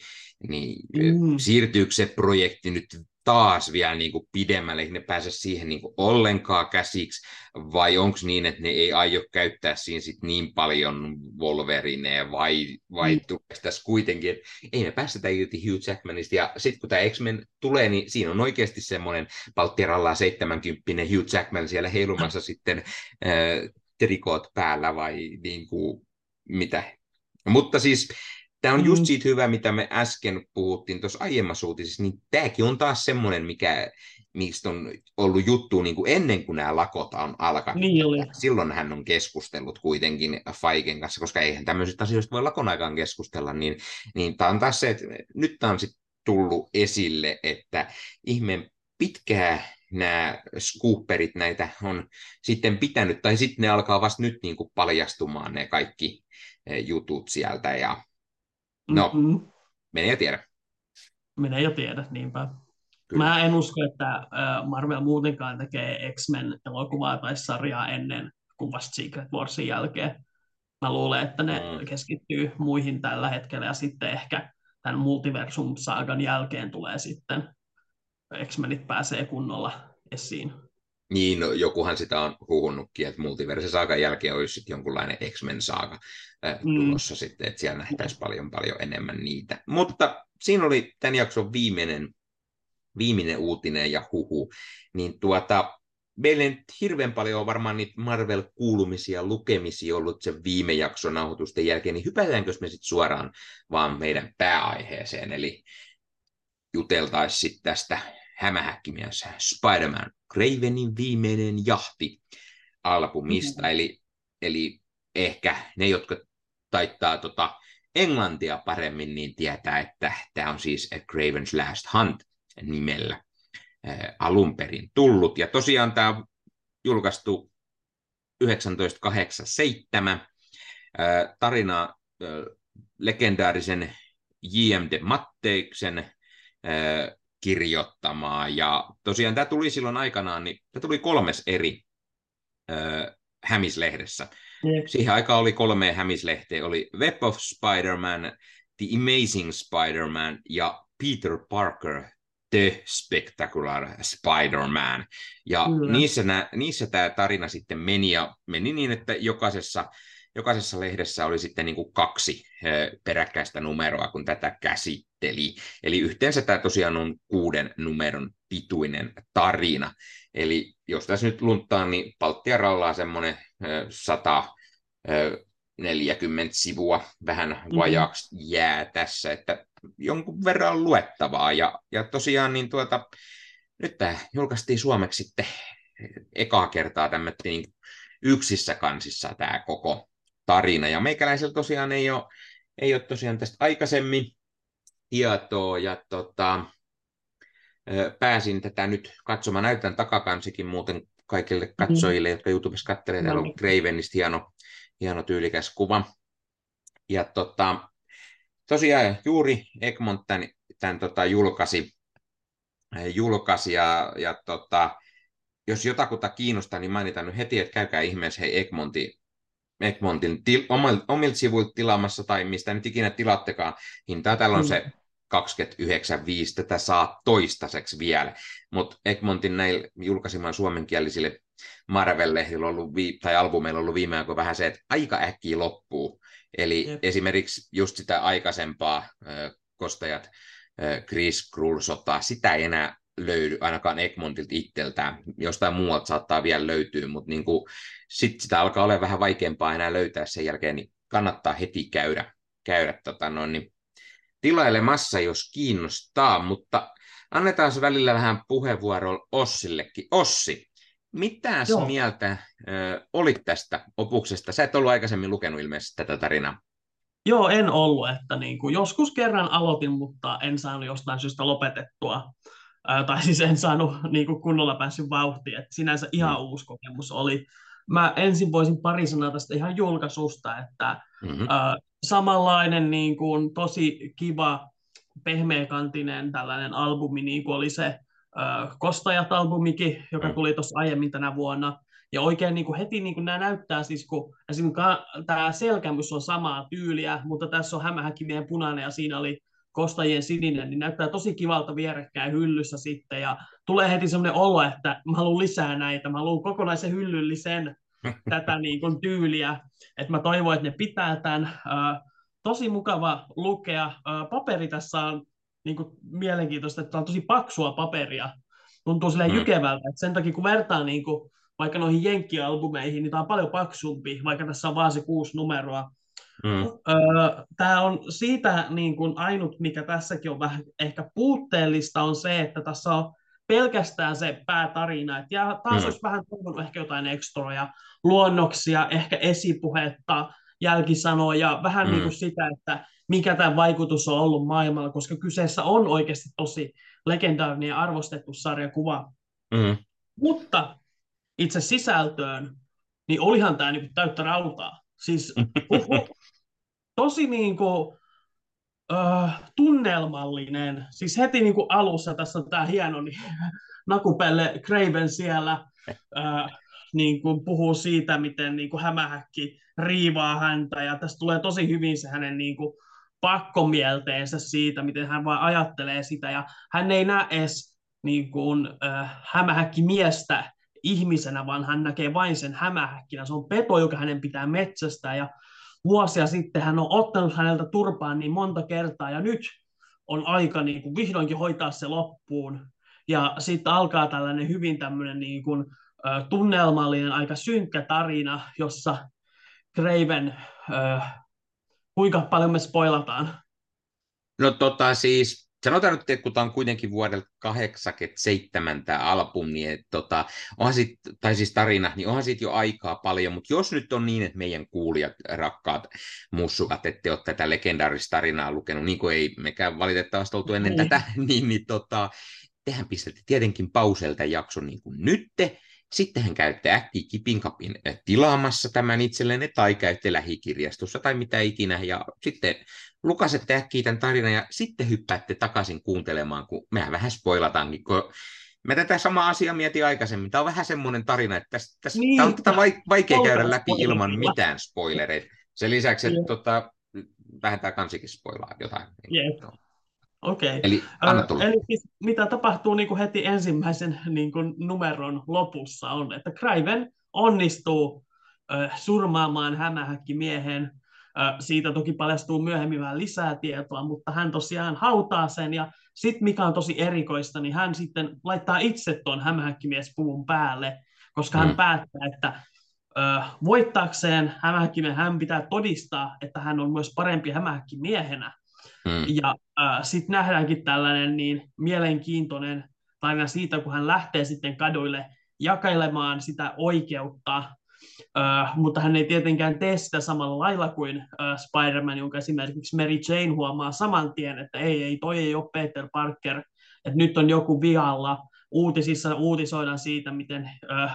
niin mm. siirtyykö se projekti nyt taas vielä niin kuin pidemmälle, eikä ne pääse siihen niin kuin ollenkaan käsiksi, vai onko niin, että ne ei aio käyttää siinä sit niin paljon Wolverineja, vai, vai mm. tulee tässä kuitenkin, että ei me päästetä irti Hugh Jackmanista, ja sitten kun tämä X-Men tulee, niin siinä on oikeasti semmoinen Palttiralla 70 Hugh Jackman siellä heilumassa sitten äh, trikoot päällä vai niin kuin, mitä. Mutta siis tämä on just mm. siitä hyvä, mitä me äsken puhuttiin tuossa aiemmassa uutisessa, niin tämäkin on taas semmoinen, mikä, mistä on ollut juttu niin kuin ennen kuin nämä lakot on alkanut. Niin oli. Silloin hän on keskustellut kuitenkin Faiken kanssa, koska eihän tämmöisistä asioista voi lakon aikaan keskustella, niin, niin tämä on taas se, että nyt tämä on sitten tullut esille, että ihmeen pitkää nämä scooperit näitä on sitten pitänyt, tai sitten ne alkaa vasta nyt niin kuin paljastumaan ne kaikki eh, jutut sieltä, ja no, mm-hmm. menee ja tiedä. Menee ja tiedä, niinpä. Kyllä. Mä en usko, että Marvel muutenkaan tekee X-Men-elokuvaa tai sarjaa ennen kuin vasta Secret Warsin jälkeen. Mä luulen, että ne mm. keskittyy muihin tällä hetkellä ja sitten ehkä tämän Multiversum-saagan jälkeen tulee sitten X-Menit pääsee kunnolla esiin. Niin, no, jokuhan sitä on huhunnutkin, että multiversiosaakan jälkeen olisi sitten jonkunlainen X-Men-saaga äh, tulossa mm. sitten, että siellä nähtäisiin paljon paljon enemmän niitä. Mutta siinä oli tämän jakson viimeinen, viimeinen uutinen ja huhu, niin tuota, meillä ei nyt hirveän paljon on varmaan niitä Marvel-kuulumisia lukemisia ollut sen viime jakson nauhoitusten jälkeen, niin hypätäänkö me sitten suoraan vaan meidän pääaiheeseen, eli juteltaisiin sitten tästä hämähäkkimies Spider-Man Cravenin viimeinen jahti albumista, mm-hmm. eli, eli ehkä ne, jotka taittaa tota englantia paremmin, niin tietää, että tämä on siis A Craven's Last Hunt nimellä äh, alun perin tullut. Ja tosiaan tämä on julkaistu 1987. Äh, tarina äh, legendaarisen J.M. de Matteiksen äh, kirjoittamaa. Ja tosiaan tämä tuli silloin aikanaan, niin tämä tuli kolmes eri äh, hämislehdessä. Yep. Siihen aikaan oli kolme hämislehteä. Oli Web of Spider-Man, The Amazing Spider-Man ja Peter Parker, The Spectacular Spider-Man. Ja mm. niissä, nä, niissä tämä tarina sitten meni ja meni niin, että jokaisessa jokaisessa lehdessä oli sitten niin kuin kaksi peräkkäistä numeroa, kun tätä käsitteli. Eli yhteensä tämä tosiaan on kuuden numeron pituinen tarina. Eli jos tässä nyt lunttaan, niin Palttia rallaa semmoinen 140 sivua, vähän mhm. vajaaksi jää tässä, että jonkun verran luettavaa. Ja, ja tosiaan niin tuota, nyt tämä julkaistiin suomeksi sitten ekaa kertaa tämmöinen niin yksissä kansissa tämä koko tarina. Ja meikäläisellä tosiaan ei ole ei ole tosiaan tästä aikaisemmin tietoa, ja tota, pääsin tätä nyt katsomaan. Näytän takakansikin muuten kaikille mm-hmm. katsojille, jotka YouTubessa katselee. Täällä on Cravenista hieno, hieno tyylikäs kuva. Ja tota, tosiaan juuri Egmont tämän, tämän tota, julkaisi, julkaisi ja, ja tota, jos jotakuta kiinnostaa, niin mainitaan nyt heti, että käykää ihmeessä hei Egmontin, Egmontin til, omilta sivuilta tilaamassa tai mistä nyt ikinä tilattekaan. Hintaa täällä on mm. se 29.5, tätä saa toistaiseksi vielä, mutta Egmontin näillä julkaisemaan suomenkielisille Marvel-lehdillä ollut, vi- tai albumeilla ollut viime aikoina vähän se, että aika äkkiä loppuu. Eli Jep. esimerkiksi just sitä aikaisempaa äh, kostajat äh, Chris Krull sotaa, sitä ei enää löydy ainakaan Egmontilta itseltään. Jostain muualta saattaa vielä löytyä, mutta niin sitten sitä alkaa olla vähän vaikeampaa enää löytää sen jälkeen, niin kannattaa heti käydä, käydä tota noin, niin tilailemassa, jos kiinnostaa, mutta annetaan se välillä vähän puheenvuoro Ossillekin. Ossi, mitä mieltä ö, olit tästä opuksesta? Sä et ollut aikaisemmin lukenut ilmeisesti tätä tarinaa. Joo, en ollut. Että niin kuin, joskus kerran aloitin, mutta en saanut jostain syystä lopetettua. Ää, tai siis en saanut niin kuin kunnolla päässyt vauhtiin. Että sinänsä ihan mm. uusi kokemus oli. Mä ensin voisin pari sanaa tästä ihan julkaisusta, että mm-hmm. ää, samanlainen niin kuin, tosi kiva, pehmeäkantinen tällainen albumi, niin kuin oli se Kostajat-albumikin, joka mm. tuli tuossa aiemmin tänä vuonna. Ja oikein niin kuin heti niin kuin nämä näyttää siis, kun tämä selkämys on samaa tyyliä, mutta tässä on hämähäkimien punainen ja siinä oli kostajien sininen, niin näyttää tosi kivalta vierekkäin hyllyssä sitten. Ja tulee heti semmoinen olo, että mä haluan lisää näitä, mä haluan kokonaisen hyllyllisen tätä niin kuin, tyyliä. Että mä toivon, että ne pitää tämän. tosi mukava lukea. paperi tässä on niin kuin, mielenkiintoista, että on tosi paksua paperia. Tuntuu silleen mm. jykevältä. Että sen takia kun vertaa niin kuin, vaikka noihin jenkkialbumeihin, niin tämä on paljon paksumpi, vaikka tässä on vaan se kuusi numeroa. Mm. Tämä on siitä niin kuin ainut, mikä tässäkin on vähän ehkä puutteellista, on se, että tässä on pelkästään se päätarina. Et ja taas mm. olisi vähän toivonut ehkä jotain ekstroja, luonnoksia, ehkä esipuhetta, jälkisanoja, vähän mm. niin kuin sitä, että mikä tämä vaikutus on ollut maailmalla, koska kyseessä on oikeasti tosi legendaarinen ja arvostettu sarjakuva. Mm. Mutta itse sisältöön, niin olihan tämä niin täyttä rautaa. Siis uhu, tosi niin kuin, uh, tunnelmallinen. Siis heti niin kuin alussa tässä on tämä hieno niin, nakupelle Craven siellä uh, niin kuin puhuu siitä, miten niin kuin hämähäkki riivaa häntä ja tässä tulee tosi hyvin se hänen niin kuin, pakkomielteensä siitä, miten hän vaan ajattelee sitä ja hän ei näe edes niin kuin, uh, hämähäkki miestä ihmisenä, vaan hän näkee vain sen hämähäkkinä. Se on peto, joka hänen pitää metsästää ja vuosia sitten hän on ottanut häneltä turpaan niin monta kertaa ja nyt on aika niin kuin vihdoinkin hoitaa se loppuun. Ja sitten alkaa tällainen hyvin tämmöinen niin kuin, tunnelmallinen, aika synkkä tarina, jossa Craven, kuinka paljon me spoilataan? No tota siis sanotaan nyt, että kun tämä on kuitenkin vuodelta 87 tämä albumi, niin että tota, onhan sit, tai siis tarina, niin onhan siitä jo aikaa paljon, mutta jos nyt on niin, että meidän kuulijat, rakkaat mussukat, ette ole tätä legendaarista tarinaa lukenut, niin kuin ei mekään valitettavasti oltu ennen niin. tätä, niin, niin tota, tehän pistätte tietenkin pauselta jakson niin kuin nytte, sitten hän käytte äkkiä kipinkapin eh, tilaamassa tämän itsellenne tai käytte lähikirjastossa tai mitä ikinä ja sitten lukasette äkkiä tämän tarinan ja sitten hyppäätte takaisin kuuntelemaan, kun mehän vähän spoilataankin, kun Mä tätä samaa asiaa mietin aikaisemmin. Tämä on vähän semmoinen tarina, että tässä, tässä niin, tämä on tätä vaikea käydä läpi ilman mitään spoilereita. Sen lisäksi, että tota, vähentää kansikin spoilaa jotain. Okei. Okay. Eli, Eli siis, mitä tapahtuu niin kuin heti ensimmäisen niin kuin numeron lopussa on, että Kraven onnistuu äh, surmaamaan hämähäkkimiehen. Siitä toki paljastuu myöhemmin vähän lisää tietoa, mutta hän tosiaan hautaa sen. Ja sitten mikä on tosi erikoista, niin hän sitten laittaa itse tuon hämähäkkimiespuvun päälle, koska hän mm. päättää, että äh, voittaakseen hämähäkkimiehen hän pitää todistaa, että hän on myös parempi hämähäkkimiehenä Mm. Ja sitten nähdäänkin tällainen niin mielenkiintoinen tarina siitä, kun hän lähtee sitten kaduille jakailemaan sitä oikeutta Uh, mutta hän ei tietenkään tee sitä samalla lailla kuin uh, Spider-Man, jonka esimerkiksi Mary Jane huomaa saman tien, että ei, ei, toi ei ole Peter Parker, että nyt on joku vialla. Uutisissa uutisoidaan siitä, miten uh,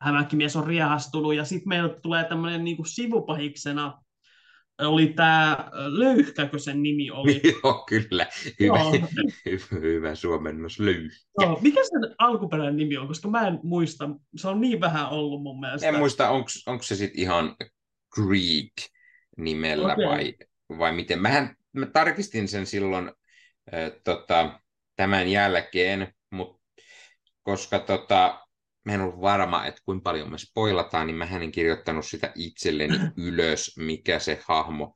hämähäkkimies on riehastunut, ja sitten meillä tulee tämmöinen niin sivupahiksena oli tämä Löyhkäkö sen nimi oli? Joo, kyllä. Hyvä, Joo. hyvä suomennos, Löyhkä. Joo, mikä sen alkuperäinen nimi on, koska mä en muista. Se on niin vähän ollut mun mielestä. En muista, onko se sitten ihan Greek nimellä okay. vai, vai miten. Mähän mä tarkistin sen silloin äh, tota, tämän jälkeen, mutta koska tota, mä en ollut varma, että kuinka paljon me spoilataan, niin mä en kirjoittanut sitä itselleni ylös, mikä se hahmo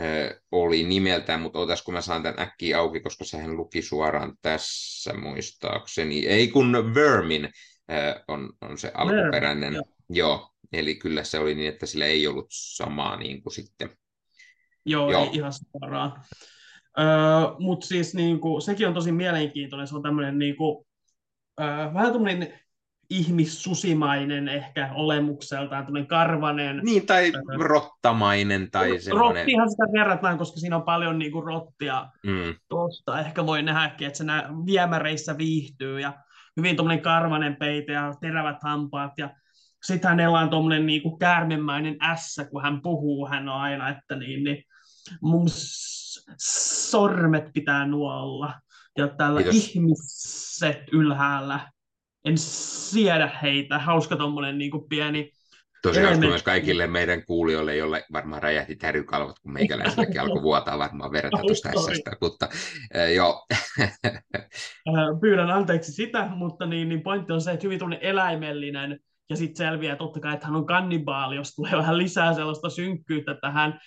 ö, oli nimeltään, mutta otas kun mä saan tämän äkkiä auki, koska sehän luki suoraan tässä muistaakseni. Ei kun Vermin ö, on, on se alkuperäinen. Vermin, joo. joo, eli kyllä se oli niin, että sillä ei ollut samaa niin kuin sitten. Joo, joo. Ei ihan suoraan. Öö, Mutta siis niin kuin, sekin on tosi mielenkiintoinen. Se on tämmöinen niin kuin, öö, vähän tämmöinen ihmissusimainen ehkä olemukseltaan, tämmöinen karvanen. Niin, tai äh, rottamainen. Tai semmoinen... Rottihan sitä verrataan, koska siinä on paljon niin kuin rottia mm. tuosta. Ehkä voi nähdäkin, että se nää viemäreissä viihtyy ja hyvin tuommoinen karvanen peite ja terävät hampaat ja sitten hänellä on tuommoinen niin kuin käärmemäinen ässä, kun hän puhuu, hän on aina, että niin, niin mun sormet pitää nuolla ja täällä Kiitos. ihmiset ylhäällä en siedä heitä. Hauska tuommoinen niin pieni Tosi hauska myös kaikille meidän kuulijoille, joille varmaan räjähti tärykalvot, kun meikäläisellekin alkoi vuotaa varmaan verta tuosta ässästä, mutta äh, joo. Pyydän anteeksi sitä, mutta niin, niin pointti on se, että hyvin tuonne eläimellinen, ja sitten selviää totta kai, että hän on kannibaali, jos tulee vähän lisää sellaista synkkyyttä tähän.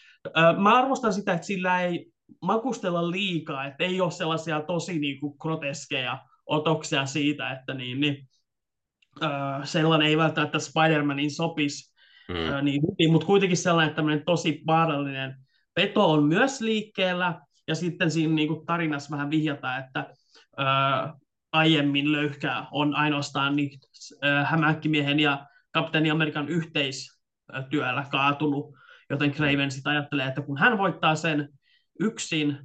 Mä arvostan sitä, että sillä ei makustella liikaa, että ei ole sellaisia tosi niin kuin, groteskeja otoksia siitä, että niin, niin, äh, sellainen ei välttämättä Spider-Manin sopisi mm. äh, niin hyvin, mutta kuitenkin sellainen tämmöinen tosi vaarallinen peto on myös liikkeellä, ja sitten siinä niin kuin tarinassa vähän vihjataan, että äh, aiemmin löyhkä on ainoastaan niin, äh, hämähäkkimiehen ja kapteeni Amerikan yhteistyöllä kaatunut, joten Craven sitten ajattelee, että kun hän voittaa sen yksin,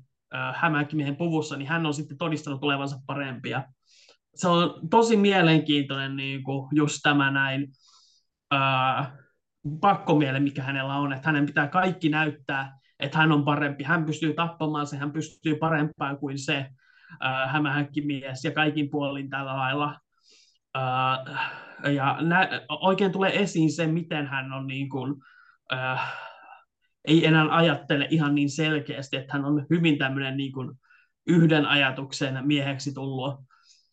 hämähäkkimiehen puvussa, niin hän on sitten todistanut tulevansa parempia. Se on tosi mielenkiintoinen niin kuin just tämä näin pakkomiele, mikä hänellä on, että hänen pitää kaikki näyttää, että hän on parempi, hän pystyy tappamaan se, hän pystyy parempaan kuin se ää, hämähäkkimies ja kaikin puolin tällä lailla. Ää, ja nä- oikein tulee esiin se, miten hän on niin kuin, ää, ei enää ajattele ihan niin selkeästi, että hän on hyvin tämmöinen niin kuin yhden ajatuksen mieheksi tullut.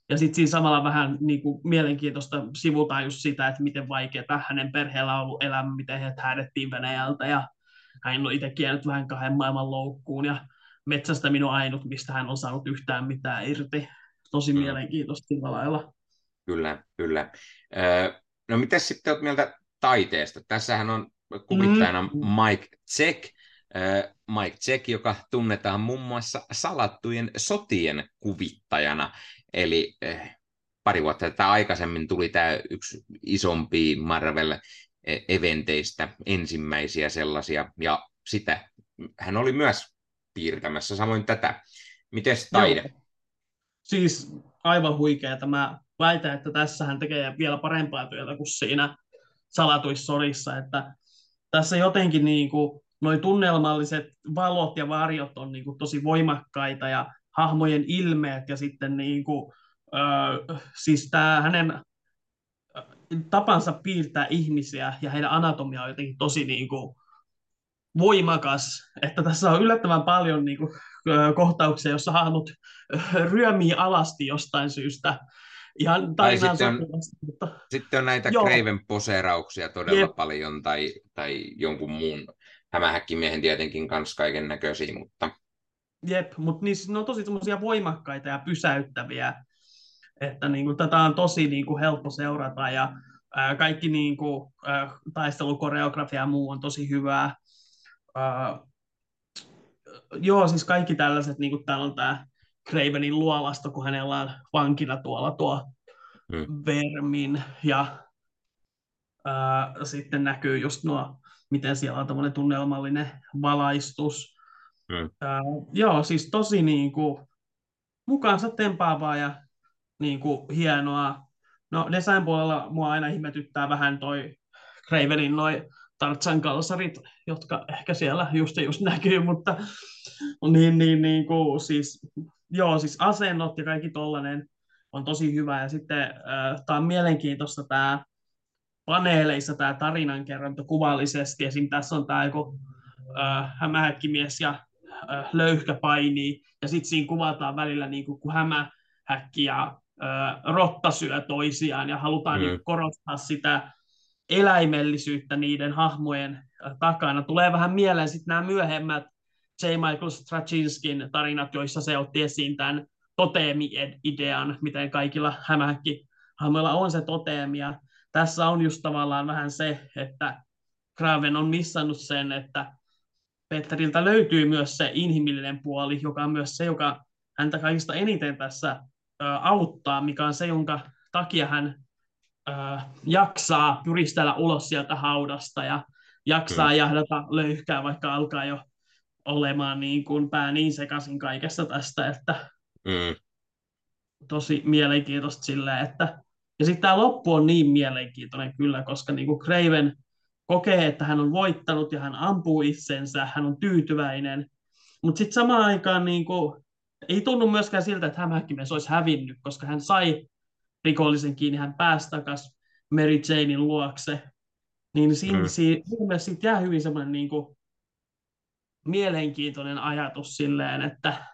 Ja sitten siinä samalla vähän niin kuin mielenkiintoista sivutaan just sitä, että miten vaikeaa hänen perheellä on ollut elämä, miten he häädettiin Venäjältä ja hän on itse jäänyt vähän kahden maailman loukkuun ja metsästä minun ainut, mistä hän on saanut yhtään mitään irti. Tosi mm. mielenkiintoista sillä lailla. Kyllä, kyllä. no mitä sitten olet mieltä taiteesta? Tässähän on kuvittajana mm. Mike äh, Mike Zeck, joka tunnetaan muun muassa salattujen sotien kuvittajana. Eli pari vuotta tätä aikaisemmin tuli tämä yksi isompi Marvel-eventeistä, ensimmäisiä sellaisia, ja sitä hän oli myös piirtämässä, samoin tätä. Miten taide? Joo. Siis aivan huikeaa. Mä väitän, että tässä hän tekee vielä parempaa työtä kuin siinä salatuissa sodissa, että tässä jotenkin niin kuin, noi tunnelmalliset valot ja varjot on niin kuin, tosi voimakkaita ja hahmojen ilmeet ja sitten niin kuin, ö, siis tämä hänen tapansa piirtää ihmisiä ja heidän anatomia on jotenkin tosi niin kuin, voimakas, että tässä on yllättävän paljon niin kuin, kohtauksia, jossa hahmot ryömii alasti jostain syystä ihan tarinaan sitten on, mutta... sitten on näitä Joo. Kreiven poseerauksia todella Jep. paljon, tai, tai jonkun muun hämähäkkimiehen tietenkin kanssa kaiken näköisiä, mutta... Jep, mutta niissä ne on tosi voimakkaita ja pysäyttäviä, että niin kuin, tätä on tosi niin kuin, helppo seurata, ja ää, kaikki niin kuin, ää, taistelukoreografia ja muu on tosi hyvää. Ää, joo, siis kaikki tällaiset, niin kuin täällä on tämä Cravenin luolasta, kun hänellä on vankina tuolla tuo hmm. Vermin. Ja Ää, sitten näkyy just nuo, miten siellä on tämmöinen tunnelmallinen valaistus. Hmm. Ää, joo, siis tosi niin kuin, mukaansa tempaavaa ja niin kuin, hienoa. No design puolella mua aina ihmetyttää vähän toi Cravenin noin Tartsan kalsarit, jotka ehkä siellä just just näkyy, mutta niin, niin, niin kuin, siis, joo, siis asennot ja kaikki tollanen on tosi hyvä. Ja sitten äh, tämä on mielenkiintoista tämä paneeleissa tämä tarinankerronta kuvallisesti. Esim. tässä on tämä joku äh, hämähäkkimies ja äh, löyhkä painii, ja sitten siinä kuvataan välillä niin kuin, kun hämähäkki ja äh, rotta syö toisiaan, ja halutaan mm. niin korostaa sitä eläimellisyyttä niiden hahmojen äh, takana. Tulee vähän mieleen sitten nämä myöhemmät J. Michael Straczynskin tarinat, joissa se otti esiin tämän toteemi-idean, miten kaikilla hämähäkki hahmoilla on se toteemi. Ja tässä on just tavallaan vähän se, että Graven on missannut sen, että Petteriltä löytyy myös se inhimillinen puoli, joka on myös se, joka häntä kaikista eniten tässä auttaa, mikä on se, jonka takia hän jaksaa pyristellä ulos sieltä haudasta ja jaksaa mm. jahdata löyhkää, vaikka alkaa jo olemaan niin kuin pää niin sekaisin kaikesta tästä, että mm. tosi mielenkiintoista silleen, että ja sitten tämä loppu on niin mielenkiintoinen kyllä, koska niin kuin Craven kokee, että hän on voittanut ja hän ampuu itsensä, hän on tyytyväinen, mutta sitten samaan aikaan niin kuin, ei tunnu myöskään siltä, että hämähäkkimies olisi hävinnyt, koska hän sai rikollisen kiinni, hän pääsi takaisin Mary Janein luokse. Niin siinä, mm. siinä, siitä jää hyvin semmoinen niin kuin, mielenkiintoinen ajatus silleen, että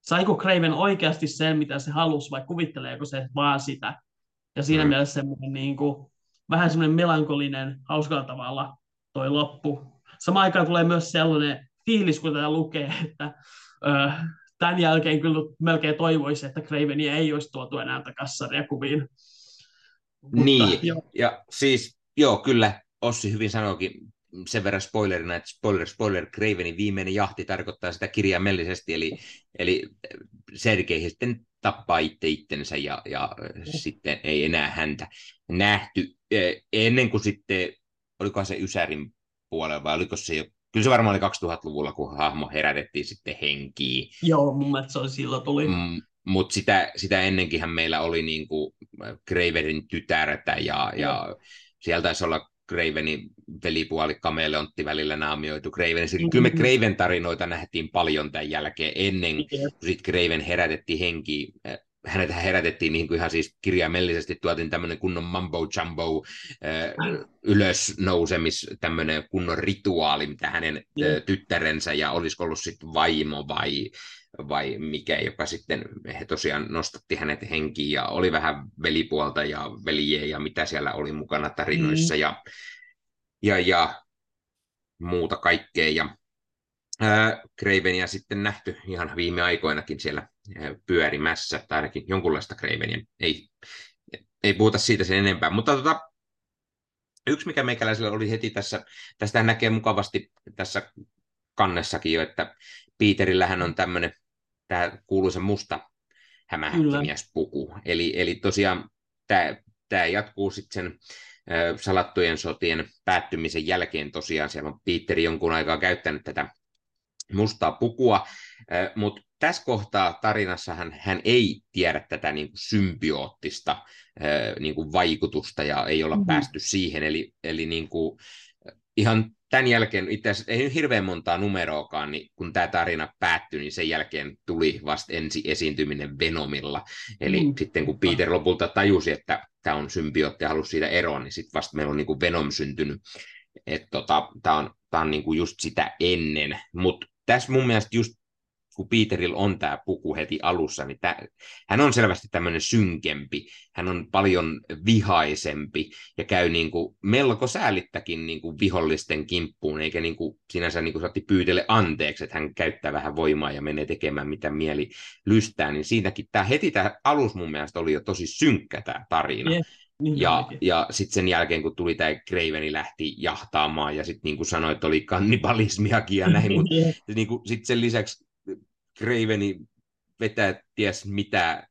saiko Craven oikeasti sen, mitä se halusi, vai kuvitteleeko se vaan sitä. Ja siinä mm. mielessä semmoinen niin kuin, vähän semmoinen melankolinen, hauskalla tavalla toi loppu. Samaan aikaan tulee myös sellainen fiilis, kun tätä lukee, että ö, tämän jälkeen kyllä melkein toivoisi, että Cravenia ei olisi tuotu enää takaisin sarjakuviin. Niin, joo. ja siis joo, kyllä Ossi hyvin sanoikin sen verran spoilerina, että spoiler, spoiler, Cravenin viimeinen jahti tarkoittaa sitä kirjaimellisesti, eli, eli Sergei sitten tappaa itse itsensä ja, ja sitten ei enää häntä nähty. Ennen kuin sitten, oliko se Ysärin puolella vai oliko se jo Kyllä se varmaan oli 2000-luvulla, kun hahmo herätettiin sitten henkiin. Joo, mun mielestä se oli silloin tuli. Mm, Mutta sitä, sitä ennenkinhän meillä oli niin kuin Graverin tytärtä ja, ja sieltä taisi olla Gravenin velipuoli kameleontti välillä naamioitu Graven. Mm-hmm. Kyllä me Graven tarinoita nähtiin paljon tämän jälkeen ennen kuin sitten Graven herätettiin henki. Hänet herätettiin niin kuin ihan siis kirjaimellisesti, tuotiin tämmöinen kunnon mambo jumbo äh, ylös nousemis, tämmöinen kunnon rituaali, mitä hänen äh, tyttärensä ja olisiko ollut sitten vaimo vai vai mikä, joka sitten he tosiaan nostatti hänet henkiin ja oli vähän velipuolta ja veljeä ja mitä siellä oli mukana tarinoissa mm. ja, ja, ja muuta kaikkea. Ja ää, Cravenia sitten nähty ihan viime aikoinakin siellä ää, pyörimässä, tai ainakin jonkunlaista Cravenia. Ei, ei puhuta siitä sen enempää, mutta tota, yksi mikä meikäläisellä oli heti tässä, tästä näkee mukavasti tässä kannessakin jo, että Peterillähän on tämmöinen tämä kuuluisa musta hämähäkkimiespuku. Eli, eli tosiaan tämä, tämä jatkuu sitten sen salattujen sotien päättymisen jälkeen tosiaan. Siellä on Peter jonkun aikaa käyttänyt tätä mustaa pukua, mutta tässä kohtaa tarinassa hän, hän ei tiedä tätä niin kuin symbioottista niin kuin vaikutusta ja ei olla mm-hmm. päästy siihen. Eli, eli niin kuin, ihan tämän jälkeen, itse asiassa ei hirveän montaa numeroakaan, niin kun tämä tarina päättyi, niin sen jälkeen tuli vasta ensi esiintyminen Venomilla. Eli mm. sitten kun Peter lopulta tajusi, että tämä on symbiootti ja halusi siitä eroon, niin sitten vasta meillä on niin kuin Venom syntynyt. Että tota, tämä on, tää on niin kuin just sitä ennen. Mutta tässä mun mielestä just kun Peterillä on tämä puku heti alussa, niin tää, hän on selvästi tämmöinen synkempi, hän on paljon vihaisempi ja käy niin kuin melko säälittäkin niin kuin vihollisten kimppuun, eikä niin kuin sinänsä niin kuin saatti pyytele anteeksi, että hän käyttää vähän voimaa ja menee tekemään mitä mieli lystää, niin siinäkin tämä heti tämä alus mun mielestä oli jo tosi synkkä tämä tarina. Yeah. Niin ja, ja sitten sen jälkeen, kun tuli tämä Craveni lähti jahtaamaan ja sitten niin kuin sanoi, että oli kannibalismiakin ja näin, mutta niin sitten sen lisäksi Craveni vetää ties mitä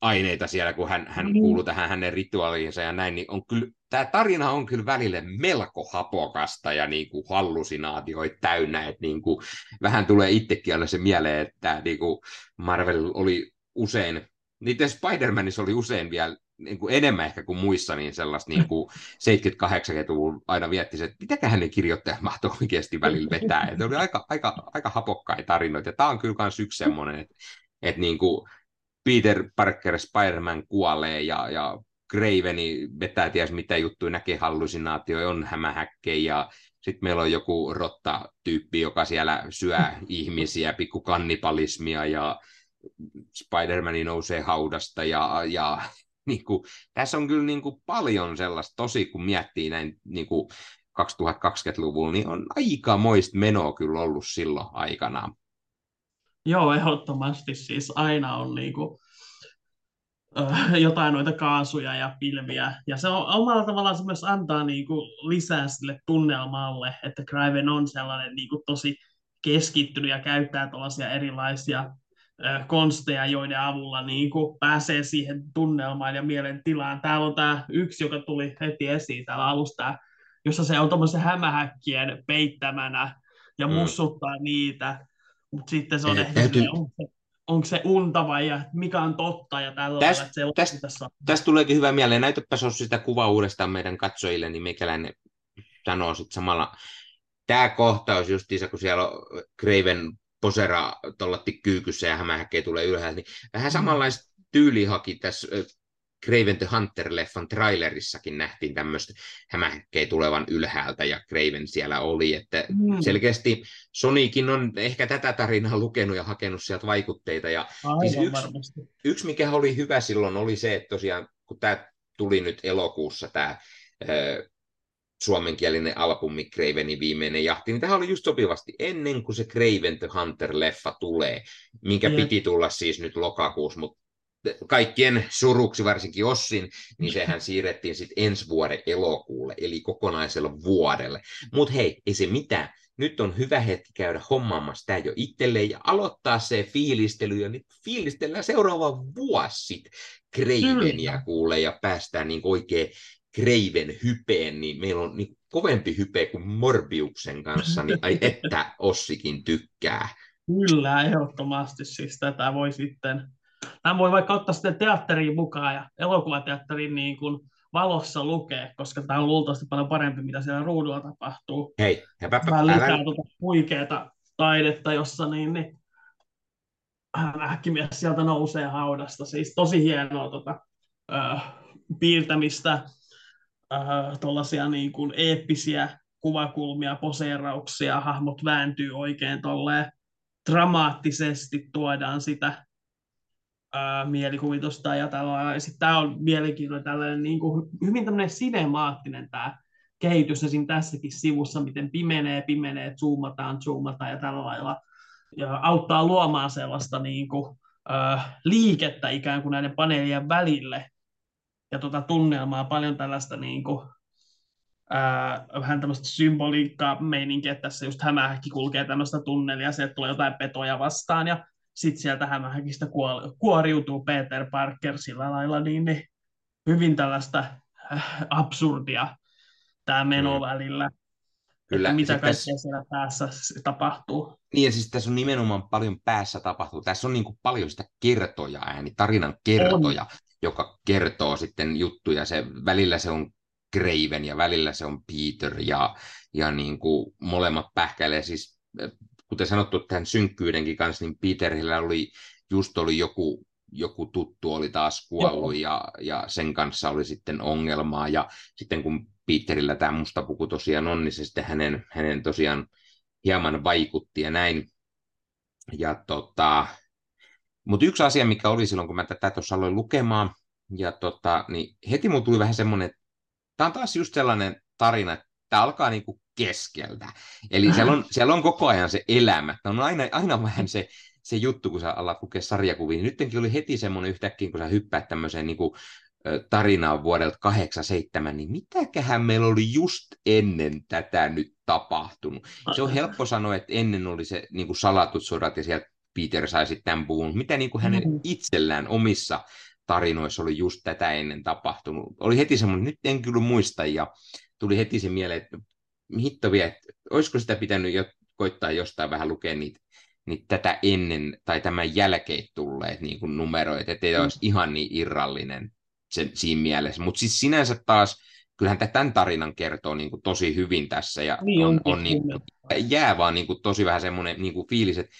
aineita siellä, kun hän, hän mm. kuuluu tähän hänen rituaaliinsa ja näin, niin on kyllä, tämä tarina on kyllä välille melko hapokasta ja niin kuin hallusinaatioita täynnä, että niin kuin, vähän tulee itsekin aina se mieleen, että niin kuin Marvel oli usein, niiden Spider-Manissa oli usein vielä niin kuin enemmän ehkä kuin muissa, niin sellaista niin kuin 70-80-luvun aina vietti että mitäköhän ne kirjoittajat mahtoi oikeasti välillä vetää. Että oli aika, aika, aika hapokkaita tarinoita. Ja tämä on kyllä myös yksi semmoinen, että, että niin kuin Peter Parker Spider-Man kuolee ja, ja Craveni vetää ties mitä juttuja, näkee hallusinaatioja, on hämähäkkejä ja sitten meillä on joku rotta-tyyppi, joka siellä syö ihmisiä, pikku kannibalismia ja Spider-Man nousee haudasta ja, ja niin kuin, tässä on kyllä niin kuin paljon sellaista, tosi kun miettii näin niin kuin 2020-luvulla, niin on aika moista menoa kyllä ollut silloin aikanaan. Joo, ehdottomasti siis aina on niin kuin, jotain noita kaasuja ja pilviä. Ja se on omalla tavallaan se myös antaa niin kuin, lisää sille tunnelmalle, että Craven on sellainen niin kuin, tosi keskittynyt ja käyttää tällaisia erilaisia konsteja, joiden avulla niin kuin pääsee siihen tunnelmaan ja mielentilaan. Täällä on tämä yksi, joka tuli heti esiin täällä alusta, jossa se on tuommoisen hämähäkkien peittämänä ja mm. mussuttaa mm. niitä, mutta sitten se on ehkä täytyy... se, onko, se, onko se unta vai ja mikä on totta ja tällä tästä, on tästä, tässä. tästä tuleekin hyvä mieleen. Näytäpä se sitä kuvaa uudestaan meidän katsojille, niin mikäläinen sanoo sitten samalla. Tämä kohtaus justiinsa, kun siellä on Craven posera tollatti kyykyssä ja hämähäkkeen tulee ylhäältä, niin vähän mm. samanlaista tyylihaki tässä Craven the Hunter-leffan trailerissakin nähtiin tämmöistä hämähäkkejä tulevan ylhäältä ja Craven siellä oli, että mm. selkeästi Sonikin on ehkä tätä tarinaa lukenut ja hakenut sieltä vaikutteita. Ja siis yksi, yksi, mikä oli hyvä silloin, oli se, että tosiaan kun tämä tuli nyt elokuussa tämä suomenkielinen albumi Cravenin viimeinen jahti, niin tähän oli just sopivasti ennen kuin se Craven the Hunter-leffa tulee, minkä yeah. piti tulla siis nyt lokakuussa, mutta kaikkien suruksi, varsinkin Ossin, niin sehän siirrettiin sitten ensi vuoden elokuulle, eli kokonaisella vuodelle. Mutta hei, ei se mitään. Nyt on hyvä hetki käydä hommaamassa tämä jo itselleen ja aloittaa se fiilistely, ja nyt fiilistellään seuraava vuosi sitten Cravenia kuulee ja päästään niin oikein Kreiven hypeen, niin meillä on niin kovempi hype kuin Morbiuksen kanssa, niin ai että Ossikin tykkää. Kyllä, ehdottomasti. Siis tätä voi sitten, tämä voi vaikka ottaa sitten teatteriin mukaan ja elokuvateatterin niin kuin valossa lukea, koska tämä on luultavasti paljon parempi, mitä siellä ruudulla tapahtuu. Hei, häpä, Vähän lisää älä... tuota huikeata taidetta, jossa niin, niin ähkimies sieltä nousee haudasta. Siis tosi hienoa tota, äh, piirtämistä, äh, tuollaisia niin kuin eeppisiä kuvakulmia, poseerauksia, hahmot vääntyy oikein tolleen dramaattisesti, tuodaan sitä äh, mielikuvitusta ja tällainen. Sitten tämä on mielenkiintoinen tällainen niin kuin, hyvin tämmöinen sinemaattinen tämä kehitys esim. tässäkin sivussa, miten pimenee, pimenee, zoomataan, zoomataan ja tällä lailla. Ja auttaa luomaan sellaista niin kuin, äh, liikettä ikään kuin näiden paneelien välille, ja tuota tunnelmaa, paljon tällaista niin kuin, ää, vähän tämmöistä symboliikkaa meininkiä, että tässä just hämähäkki kulkee tämmöistä tunnelia, sieltä tulee jotain petoja vastaan ja sitten sieltä hämähäkistä kuol- kuoriutuu Peter Parker sillä lailla, niin, niin hyvin tällaista äh, absurdia tämä meno mm. välillä. Kyllä. Että mitä kaikkea tässä... siellä päässä tapahtuu. Niin, ja siis tässä on nimenomaan paljon päässä tapahtuu. Tässä on niin kuin paljon sitä kertoja ääni, tarinan kertoja. On joka kertoo sitten juttuja. Se, välillä se on Graven ja välillä se on Peter ja, ja niin kuin molemmat pähkäilee. Siis, kuten sanottu, tämän synkkyydenkin kanssa, niin Peterillä oli just oli joku, joku tuttu oli taas kuollut ja, ja sen kanssa oli sitten ongelmaa. Ja sitten kun Peterillä tämä musta puku tosiaan on, niin se sitten hänen, hänen tosiaan hieman vaikutti ja näin. Ja tota, mutta yksi asia, mikä oli silloin, kun mä tätä tuossa aloin lukemaan, ja tota, niin heti mulla tuli vähän semmoinen, että tämä on taas just sellainen tarina, että tämä alkaa niinku keskeltä. Eli siellä on, siellä on koko ajan se elämä. Tämä on aina, aina vähän se, se juttu, kun sä alat lukea sarjakuvia. Nytkin oli heti semmoinen yhtäkkiä, kun sä hyppäät tämmöiseen niin kuin, tarinaa vuodelta 87, niin mitäköhän meillä oli just ennen tätä nyt tapahtunut. Se on helppo sanoa, että ennen oli se niin kuin salatut sodat ja sieltä Peter sai sitten tämän puun, mitä niin kuin hänen mm-hmm. itsellään omissa tarinoissa oli just tätä ennen tapahtunut. Oli heti semmoinen, nyt en kyllä muista, ja tuli heti se mieleen, että hitto vie, että olisiko sitä pitänyt jo koittaa jostain vähän lukea niitä, niitä tätä ennen tai tämän jälkeen tulleet niin kuin numeroita, ettei mm. olisi ihan niin irrallinen sen, siinä mielessä. Mutta siis sinänsä taas, kyllähän tämän tarinan kertoo niin kuin tosi hyvin tässä, ja niin on, on niin, jää vaan niin kuin tosi vähän semmoinen niin kuin fiilis, että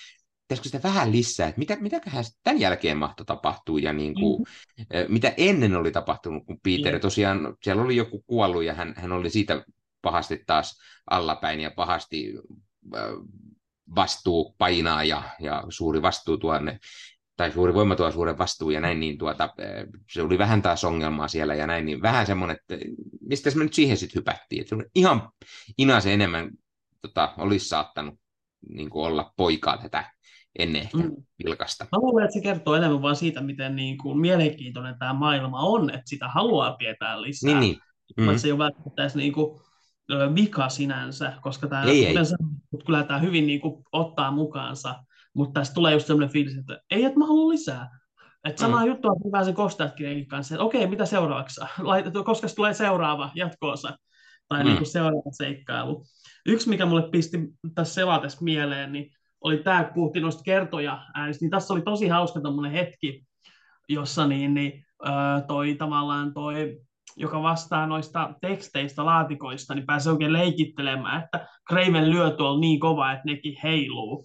pitäisikö sitä vähän lisää, että mitä, mitäköhän tämän jälkeen mahtoi tapahtua ja niin kuin, mm-hmm. mitä ennen oli tapahtunut, kun Peter yeah. tosiaan, siellä oli joku kuollut ja hän, hän oli siitä pahasti taas allapäin ja pahasti vastuu painaa ja, ja suuri vastuu tuonne, tai suuri voima tuo suuren vastuu ja näin, niin tuota, se oli vähän taas ongelmaa siellä ja näin, niin vähän semmoinen, että mistä me nyt siihen sitten hypättiin, että ihan inase enemmän tota, olisi saattanut niin kuin olla poikaa tätä ennen ehkä mm. vilkasta. Mä luulen, että se kertoo enemmän vaan siitä, miten niin kuin mielenkiintoinen tämä maailma on, että sitä haluaa tietää lisää. Niin, niin. Mm. se ei ole välttämättä edes niin kuin, vika sinänsä, koska tämä, ei, ei. Sanoin, kyllä tämä hyvin niin kuin, ottaa mukaansa, mutta tästä tulee just sellainen fiilis, että ei, että mä haluan lisää. Että samaa mm. juttua hyvää sen Kostajatkin kanssa, että okei, mitä seuraavaksi? Koska tulee seuraava jatkoosa tai mm. niin kuin seuraava seikkailu. Yksi, mikä mulle pisti tässä selatessa mieleen, niin oli tämä, kun puhuttiin noista kertoja äänistä, niin tässä oli tosi hauska tämmöinen hetki, jossa niin, niin, toi tavallaan toi, joka vastaa noista teksteistä, laatikoista, niin pääsee oikein leikittelemään, että Craven lyö tuolla niin kova, että nekin heiluu.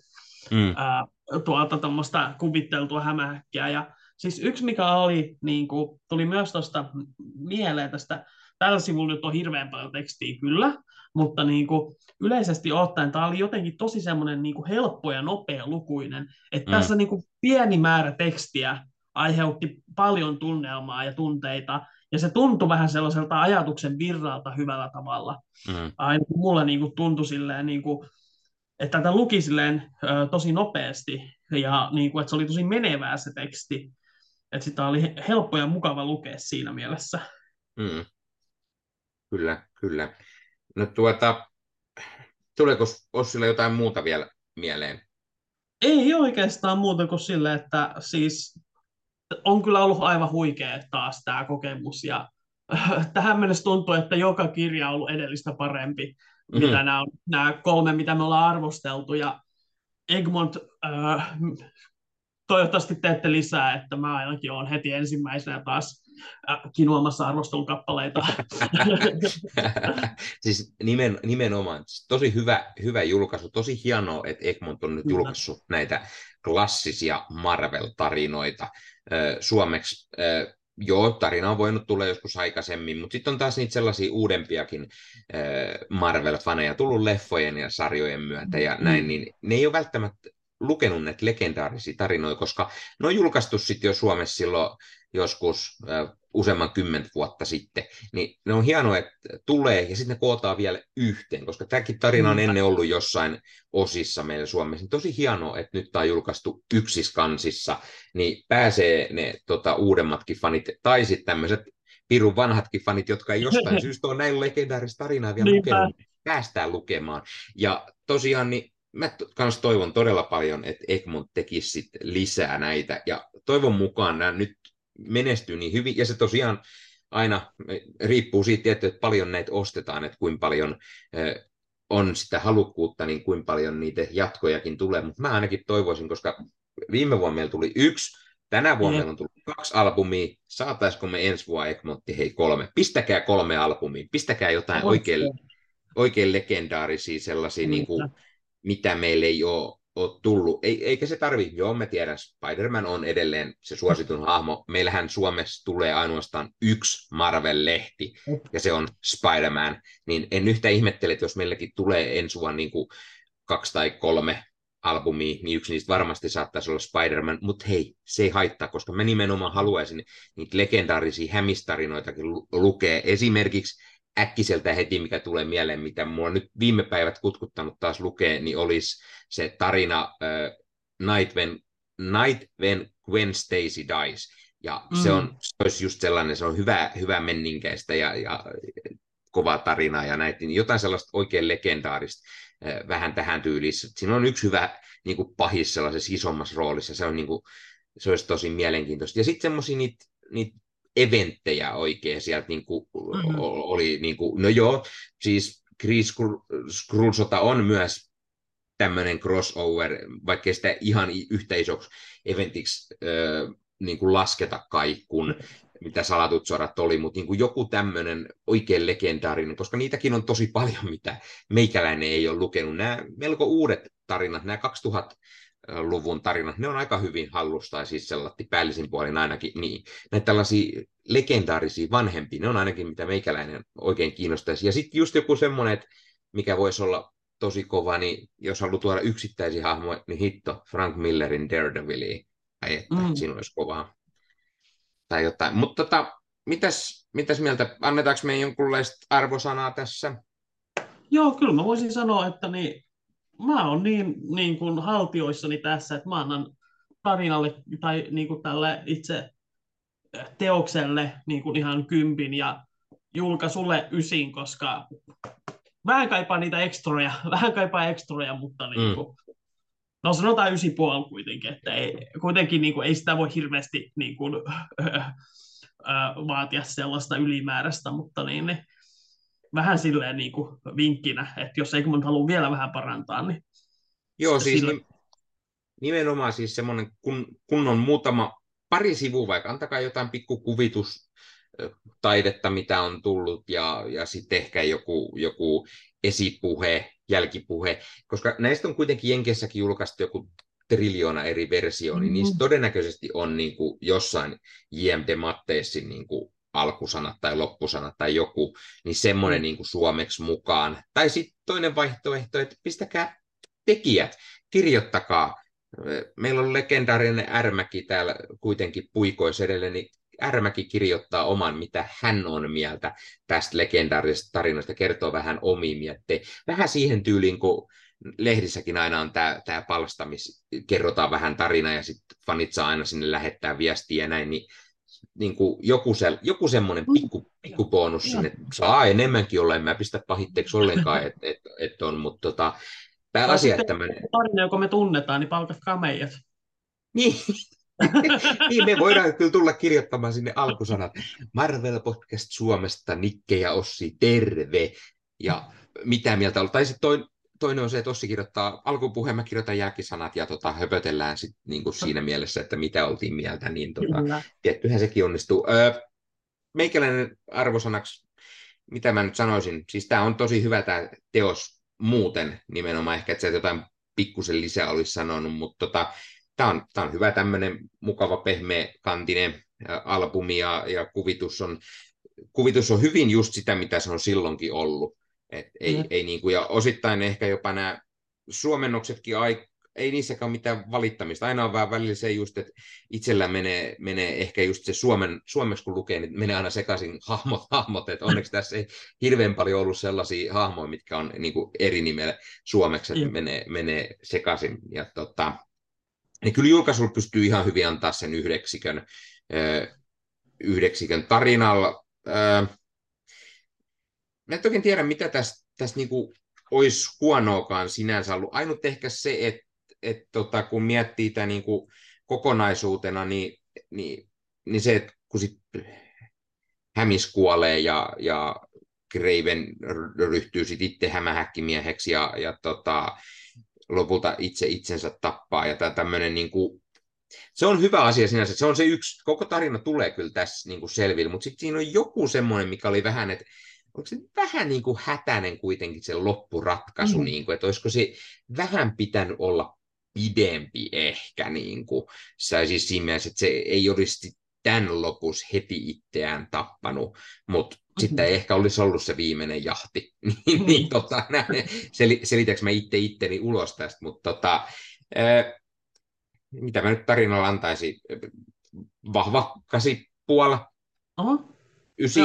Mm. Ää, tuolta tuommoista kuvitteltua hämähäkkiä. Ja siis yksi, mikä oli, niin kuin, tuli myös tuosta mieleen tästä, tällä sivulla nyt on hirveän paljon tekstiä kyllä, mutta niin kuin, yleisesti ottaen tämä oli jotenkin tosi semmoinen niin kuin helppo ja nopea lukuinen, että mm. tässä niin kuin pieni määrä tekstiä aiheutti paljon tunnelmaa ja tunteita, ja se tuntui vähän sellaiselta ajatuksen virralta hyvällä tavalla. Mm. Aina mulle niin kuin tuntui silleen, niin kuin, että tätä luki silleen, ö, tosi nopeasti, ja niin kuin, että se oli tosi menevää se teksti, että sitä oli helppo ja mukava lukea siinä mielessä. Mm. Kyllä, kyllä. No tuota, tuleeko Ossilla jotain muuta vielä mieleen? Ei oikeastaan muuta kuin sille, että siis on kyllä ollut aivan huikea taas tämä kokemus ja tähän mennessä tuntuu, että joka kirja on ollut edellistä parempi, mm-hmm. mitä nämä, on, nämä kolme, mitä me ollaan arvosteltu ja Egmont äh, toivottavasti teette lisää, että mä ainakin olen heti ensimmäisenä taas äh, kinuamassa arvostelukappaleita. siis nimen, nimenomaan, siis tosi hyvä, hyvä julkaisu, tosi hienoa, että Egmont on nyt Kyllä. julkaissut näitä klassisia Marvel-tarinoita suomeksi. Joo, tarina on voinut tulla joskus aikaisemmin, mutta sitten on taas niitä sellaisia uudempiakin Marvel-faneja tullut leffojen ja sarjojen myötä ja mm. näin, niin ne ei ole välttämättä lukenut näitä legendaarisia tarinoita, koska ne on julkaistu sitten jo Suomessa silloin joskus useamman kymmentä vuotta sitten, niin ne on hienoa, että tulee ja sitten ne kootaan vielä yhteen, koska tämäkin tarina on ennen ollut jossain osissa meillä Suomessa. Niin tosi hienoa, että nyt tämä on julkaistu yksiskansissa, niin pääsee ne tota, uudemmatkin fanit, tai sitten tämmöiset pirun vanhatkin fanit, jotka ei jostain syystä ole näin legendaarista tarinaa vielä lukenut, päästään lukemaan. Ja tosiaan niin mä kans toivon todella paljon, että Egmont tekisi sit lisää näitä, ja toivon mukaan nämä nyt menestyy niin hyvin, ja se tosiaan aina riippuu siitä, että paljon näitä ostetaan, että kuinka paljon on sitä halukkuutta, niin kuinka paljon niitä jatkojakin tulee, mutta mä ainakin toivoisin, koska viime vuonna meillä tuli yksi, tänä vuonna mm. meillä on tullut kaksi albumia, saataisiko me ensi vuonna Egmontti, hei kolme, pistäkää kolme albumia, pistäkää jotain oikein, oikein legendaarisia sellaisia, niin kuin, mitä meillä ei ole ole tullut, eikä se tarvi, joo me tiedän, Spider-Man on edelleen se suositun hahmo, meillähän Suomessa tulee ainoastaan yksi Marvel-lehti, ja se on Spider-Man, niin en yhtä ihmettele, että jos meilläkin tulee ensi vuonna niin kuin kaksi tai kolme albumia, niin yksi niistä varmasti saattaisi olla Spider-Man, mutta hei, se ei haittaa, koska mä nimenomaan haluaisin niitä legendaarisia hämistarinoitakin lukea. Esimerkiksi äkkiseltä heti, mikä tulee mieleen, mitä mulla nyt viime päivät kutkuttanut taas lukee, niin olisi se tarina uh, Night, when, Night When Gwen Stacy Dies. Ja mm. se, on, se olisi just sellainen, se on hyvä, hyvä menninkäistä ja, ja kova tarina ja näitä, niin jotain sellaista oikein legendaarista vähän tähän tyyliin. Siinä on yksi hyvä niin kuin pahis sellaisessa isommassa roolissa, se on niin kuin, se olisi tosi mielenkiintoista. Ja sitten semmoisia niitä niitä eventtejä oikein sieltä niin kuin, mm-hmm. oli, niin kuin, no joo, siis Chris Screwsota on myös tämmöinen crossover, vaikka sitä ihan yhtä isoksi eventiksi äh, niin kuin lasketa kai, kun mitä salatut sodat oli, mutta niin kuin joku tämmöinen oikein legendaarinen, koska niitäkin on tosi paljon, mitä meikäläinen ei ole lukenut. Nämä melko uudet tarinat, nämä 2000-luvun tarinat, ne on aika hyvin hallusta, ja siis sellainen päällisin puolin ainakin, niin näitä tällaisia legendaarisia vanhempia, ne on ainakin mitä meikäläinen oikein kiinnostaisi. Ja sitten just joku semmoinen, että mikä voisi olla tosi kova, niin jos haluaa tuoda yksittäisiä hahmoja, niin hitto, Frank Millerin Daredevil, tai että mm. siinä olisi kovaa. Tai jotain. Mutta tota, mitäs, mitäs mieltä, annetaanko me jonkunlaista arvosanaa tässä? Joo, kyllä mä voisin sanoa, että niin, mä oon niin, niin kuin haltioissani tässä, että mä annan tarinalle tai niin kuin tälle itse teokselle niin kuin ihan kympin ja julkaisulle ysin, koska vähän kaipaa niitä ekstroja, vähän kaipaa ekstroja, mutta niin kuin, mm. no sanotaan ysi puoli kuitenkin, että ei, kuitenkin niin kuin, ei sitä voi hirveästi niin kuin, äh, vaatia sellaista ylimääräistä, mutta niin, niin vähän silleen niin kuin vinkkinä, että jos Egmont haluaa vielä vähän parantaa, niin Joo, siis sillä... nimenomaan siis semmoinen, kun, kun on muutama, pari sivua vaikka, antakaa jotain pikku kuvitus, taidetta, mitä on tullut, ja, ja sitten ehkä joku, joku esipuhe, jälkipuhe, koska näistä on kuitenkin Jenkessäkin julkaistu joku triljoona eri versioita, niin mm-hmm. niistä todennäköisesti on niin kuin jossain JMD Matteessin niin kuin alkusanat tai loppusanat tai joku, niin semmoinen mm. niin kuin suomeksi mukaan. Tai sitten toinen vaihtoehto, että pistäkää tekijät, kirjoittakaa. Meillä on legendaarinen Ärmäki täällä kuitenkin puikois edelleen, niin Ärmäki kirjoittaa oman, mitä hän on mieltä tästä legendaarisesta tarinasta, kertoo vähän omiin mietteen. Vähän siihen tyyliin, kun lehdissäkin aina on tämä, tämä palsta, missä kerrotaan vähän tarina ja sitten fanit saa aina sinne lähettää viestiä ja näin, niin, niin kuin joku, se, joku semmoinen pikku, pikku bonus sinne, saa enemmänkin olla, en mä pistä pahitteeksi ollenkaan, että et, et on, mutta tota, tämä asia, että mä... Tarina, joka me tunnetaan, niin palkatkaa meidät. Niin, niin me voidaan kyllä tulla kirjoittamaan sinne alkusanat. Marvel Podcast Suomesta, Nikke ja Ossi, terve. Ja mitä mieltä on. Tai sitten toinen on se, että Ossi kirjoittaa alkupuheen, mä kirjoitan jälkisanat ja tota, höpötellään sit, niin kuin siinä mielessä, että mitä oltiin mieltä, niin tota, tiettyhän sekin onnistuu. Öö, meikäläinen arvosanaksi, mitä mä nyt sanoisin, siis tämä on tosi hyvä tämä teos muuten nimenomaan, ehkä että se jotain pikkusen lisää olisi sanonut, mutta tota, tämä on, on hyvä tämmöinen mukava pehmeä kantinen albumi ja, ja kuvitus, on, kuvitus on hyvin just sitä, mitä se on silloinkin ollut. Et ei, mm. ei niin kuin, ja osittain ehkä jopa nämä suomennoksetkin ai, ei niissäkään mitään valittamista. Aina on vähän välillä se just, että itsellä menee, menee ehkä just se suomen, suomeksi kun lukee, niin menee aina sekaisin hahmot, hahmot. että onneksi tässä ei hirveän paljon ollut sellaisia hahmoja, mitkä on niin kuin eri nimellä suomeksi, että mm. menee, menee sekaisin. Ja tota, niin kyllä julkaisulla pystyy ihan hyvin antaa sen yhdeksikön, yhdeksikön tarinalla. Mä en toki tiedä, mitä tässä, tässä niinku olisi huonoakaan sinänsä ollut. Ainut ehkä se, että et tota, kun miettii tämän niinku kokonaisuutena, niin, niin, niin se, että kun sit Hämis kuolee ja, ja Graven ryhtyy sitten itse hämähäkkimieheksi ja, ja tota, lopulta itse itsensä tappaa. Ja tämä tämmöinen niin kuin, se on hyvä asia sinänsä. Se on se yksi, koko tarina tulee kyllä tässä niin kuin selville, mutta sitten siinä on joku semmoinen, mikä oli vähän, että onko se vähän niin kuin hätäinen kuitenkin se loppuratkaisu, mm. niin kuin, että olisiko se vähän pitänyt olla pidempi ehkä, niin kuin, siis siinä mielessä, että se ei olisi tämän lopussa heti itseään tappanut, mutta sitten ei ehkä olisi ollut se viimeinen jahti. niin, niin tota, sel, selitäänkö mä itse itteni ulos tästä, mutta tota, ää, mitä mä nyt tarinalla antaisin? Vahva kasi puola, ysi,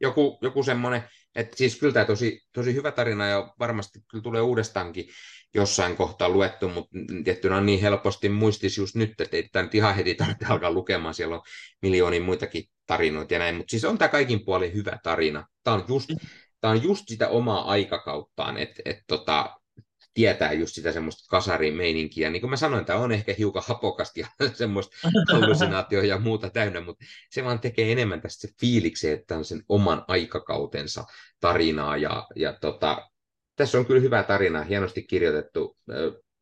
joku, joku semmoinen, että siis kyllä tämä tosi, tosi hyvä tarina ja varmasti kyllä tulee uudestaankin jossain kohtaa luettu, mutta tiettynä on niin helposti muistis just nyt, että ei tämä nyt ihan heti tarvitse alkaa lukemaan, siellä on miljoonia muitakin tarinoita ja näin, mutta siis on tämä kaikin puolin hyvä tarina. Tämä on just, tämä on just sitä omaa aikakauttaan, että et tota, tietää just sitä semmoista kasarimeininkiä. Niin kuin mä sanoin, tämä on ehkä hiukan hapokasti ja semmoista hallusinaatio ja muuta täynnä, mutta se vaan tekee enemmän tästä se fiiliksi, että on sen oman aikakautensa tarinaa. Ja, ja tota, tässä on kyllä hyvä tarina, hienosti kirjoitettu.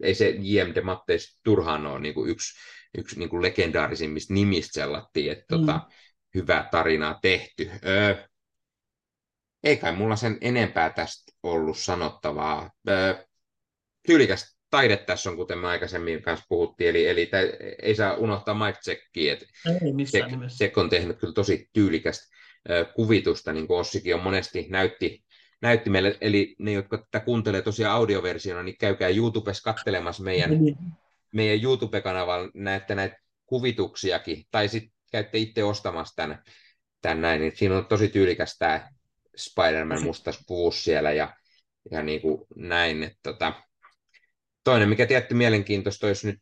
Ei se J.M. de Matteis turhaan ole niin kuin yksi, yksi niin kuin legendaarisimmista nimistä sellattiin, että tota, mm. tota, hyvä tarinaa tehty. Öö, ei kai mulla sen enempää tästä ollut sanottavaa. Öö, tyylikäs taide tässä on, kuten me aikaisemmin kanssa puhuttiin, eli, eli tä, ei saa unohtaa Mike Checkia, että Check on tehnyt kyllä tosi tyylikästä kuvitusta, niin kuin Ossikin on monesti näytti, näytti meille, eli ne, jotka tätä kuuntelee tosiaan audioversiona, niin käykää YouTubessa katselemassa meidän, niin. meidän YouTube-kanavalla, näette näitä kuvituksiakin, tai sitten käytte itse ostamassa tämän, tämän näin, niin siinä on tosi tyylikäs tämä Spider-Man mustas puus siellä ja, ja niin kuin näin. Että tota. Toinen, mikä tietty mielenkiintoista olisi nyt,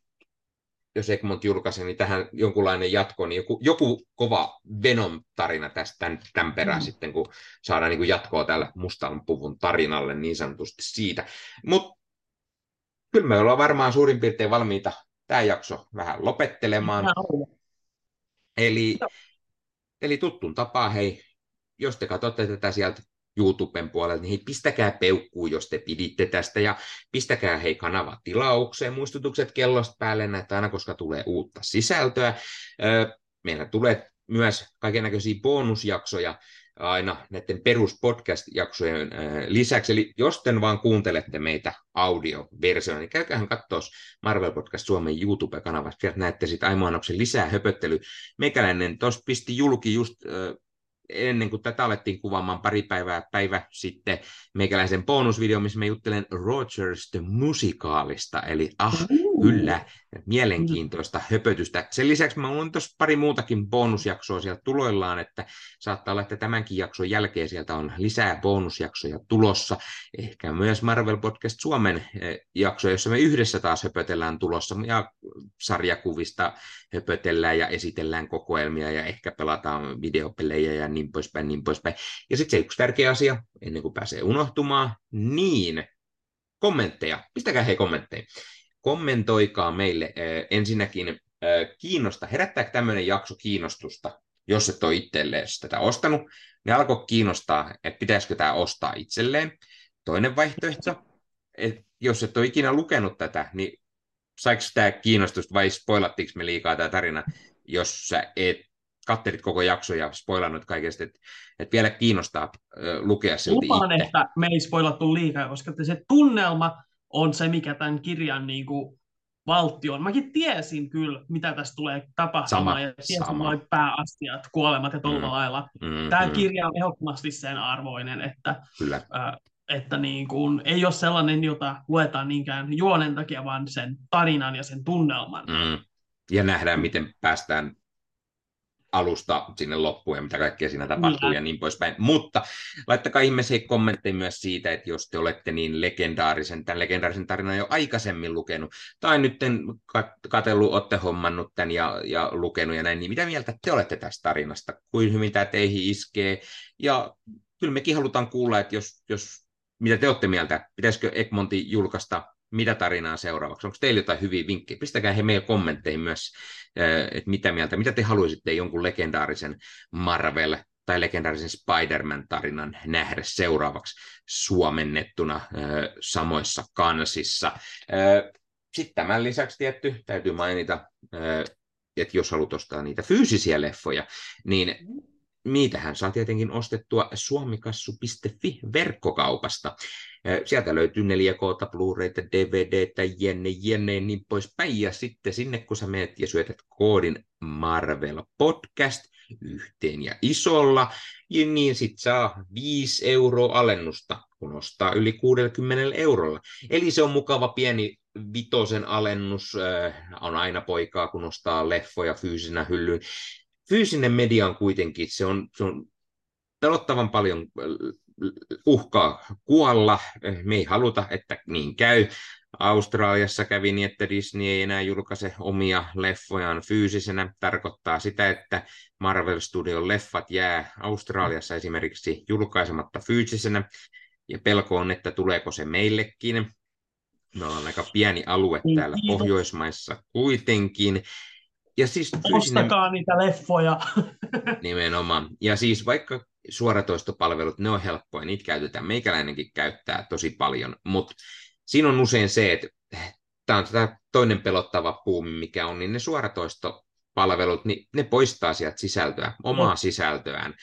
jos Egmont julkaisi, niin tähän jonkunlainen jatko, niin joku, joku kova Venom-tarina tästä tämän, tämän perään mm. sitten, kun saadaan niin kuin jatkoa tällä mustan puvun tarinalle niin sanotusti siitä. Mutta kyllä me ollaan varmaan suurin piirtein valmiita tämä jakso vähän lopettelemaan. Eli, eli tuttun tapaa, hei, jos te katsotte tätä sieltä YouTuben puolelta, niin hei, pistäkää peukkuu, jos te piditte tästä, ja pistäkää hei kanava tilaukseen, muistutukset kellosta päälle, näitä aina koska tulee uutta sisältöä. Meillä tulee myös kaikenlaisia bonusjaksoja aina näiden peruspodcast-jaksojen lisäksi. Eli jos te vaan kuuntelette meitä audioversiona, niin käykäähän katsoa Marvel Podcast Suomen YouTube-kanavasta. Sieltä näette sitten Aimoanoksen lisää höpöttely. Meikäläinen tuossa pisti julki just ennen kuin tätä alettiin kuvaamaan pari päivää päivä sitten meikäläisen bonusvideo, missä mä juttelen Rogers the Musikaalista, eli ah, kyllä, mielenkiintoista höpötystä. Sen lisäksi mä olen tuossa pari muutakin bonusjaksoa sieltä tuloillaan, että saattaa olla, että tämänkin jakson jälkeen sieltä on lisää bonusjaksoja tulossa. Ehkä myös Marvel Podcast Suomen eh, jakso, jossa me yhdessä taas höpötellään tulossa ja sarjakuvista höpötellään ja esitellään kokoelmia ja ehkä pelataan videopelejä ja niin poispäin, niin poispäin. Ja sitten se yksi tärkeä asia, ennen kuin pääsee unohtumaan, niin kommentteja. Pistäkää hei kommentteja kommentoikaa meille ensinnäkin kiinnosta, herättääkö tämmöinen jakso kiinnostusta, jos et ole itselleen tätä ostanut, niin alkoi kiinnostaa, että pitäisikö tämä ostaa itselleen. Toinen vaihtoehto, että jos et ole ikinä lukenut tätä, niin saiko tämä kiinnostusta vai spoilattiinko me liikaa tämä tarina, jos sä et kattelit koko jakso ja spoilannut kaikesta, että, että vielä kiinnostaa lukea silti Lupaan, itse. että me ei spoilattu liikaa, koska se tunnelma on se, mikä tämän kirjan niin kuin, valtti on. Mäkin tiesin kyllä, mitä tässä tulee tapahtumaan, sama, ja tiesin sama. noin pääastiat, kuolemat ja tuolla mm. lailla. Mm, Tämä mm. kirja on ehdottomasti sen arvoinen, että, kyllä. Äh, että niin kuin, ei ole sellainen, jota luetaan niinkään juonen takia, vaan sen tarinan ja sen tunnelman. Mm. Ja nähdään, miten päästään alusta sinne loppuun ja mitä kaikkea siinä tapahtuu mm. ja niin poispäin. Mutta laittakaa ihmeisiä kommentteja myös siitä, että jos te olette niin legendaarisen, tämän legendaarisen tarinan jo aikaisemmin lukenut, tai nyt katsellut, olette hommannut tämän ja, ja lukenut ja näin, niin mitä mieltä te olette tästä tarinasta? Kuin hyvin tämä teihin iskee? Ja kyllä mekin halutaan kuulla, että jos, jos mitä te olette mieltä, pitäisikö Egmonti julkaista mitä tarinaa seuraavaksi? Onko teillä jotain hyviä vinkkejä? Pistäkää he meille kommentteihin myös, että mitä mieltä, mitä te haluaisitte jonkun legendaarisen Marvel tai legendaarisen Spider-Man-tarinan nähdä seuraavaksi suomennettuna samoissa kansissa. Sitten tämän lisäksi tietty täytyy mainita, että jos haluat ostaa niitä fyysisiä leffoja, niin niitähän saa tietenkin ostettua suomikassu.fi verkkokaupasta. Sieltä löytyy 4K, Blu-rayta, DVDtä, jenne, jenne, niin poispäin. Ja sitten sinne, kun sä menet ja syötät koodin Marvel Podcast yhteen ja isolla, niin sit saa 5 euroa alennusta, kun ostaa yli 60 eurolla. Eli se on mukava pieni vitosen alennus, on aina poikaa, kun ostaa leffoja fyysisenä hyllyyn. Fyysinen media on kuitenkin, se on, se on pelottavan paljon uhkaa kuolla. Me ei haluta, että niin käy. Australiassa kävi niin, että Disney ei enää julkaise omia leffojaan fyysisenä. Tarkoittaa sitä, että Marvel Studion leffat jää Australiassa esimerkiksi julkaisematta fyysisenä. Ja pelko on, että tuleeko se meillekin. Me ollaan aika pieni alue Niin, täällä kiitos. Pohjoismaissa kuitenkin. Ja siis Ostakaa niitä leffoja. Nimenomaan. Ja siis vaikka suoratoistopalvelut, ne on helppoja, niitä käytetään, meikäläinenkin käyttää tosi paljon, mutta siinä on usein se, että tämä on tämä toinen pelottava puumi, mikä on, niin ne suoratoistopalvelut, niin ne poistaa sieltä sisältöä, omaa sisältöään.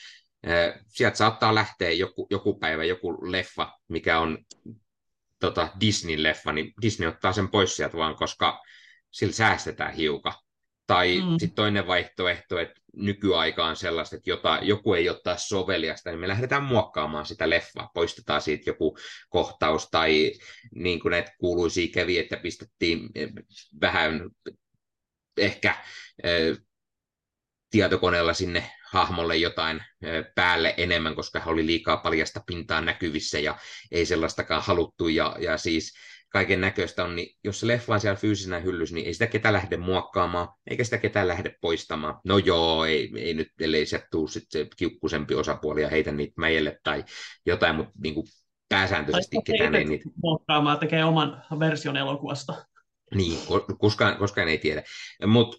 Eh, Sieltä saattaa lähteä joku, joku päivä joku leffa, mikä on tota Disney-leffa, niin Disney ottaa sen pois sieltä vaan, koska sillä säästetään hiukan. Tai Mm. sitten toinen vaihtoehto, että nykyaika on sellaista, että jota, joku ei ottaa soveliasta, niin me lähdetään muokkaamaan sitä leffaa. Poistetaan siitä joku kohtaus tai niin kuin näitä kuuluisia kävi, että pistettiin eh, vähän ehkä eh, tietokoneella sinne hahmolle jotain eh, päälle enemmän, koska hän oli liikaa paljasta pintaa näkyvissä ja ei sellaistakaan haluttu. Ja, ja siis kaiken näköistä on, niin jos se leffa on siellä fyysisenä hyllyssä, niin ei sitä ketään lähde muokkaamaan, eikä sitä ketään lähde poistamaan. No joo, ei, ei nyt, ellei sieltä tule sit se kiukkusempi osapuoli ja heitä niitä meille tai jotain, mutta niin kuin pääsääntöisesti Tai ketään ei niitä muokkaamaan, tekee oman version elokuvasta. niin, ko- koskaan, koskaan ei tiedä. Mutta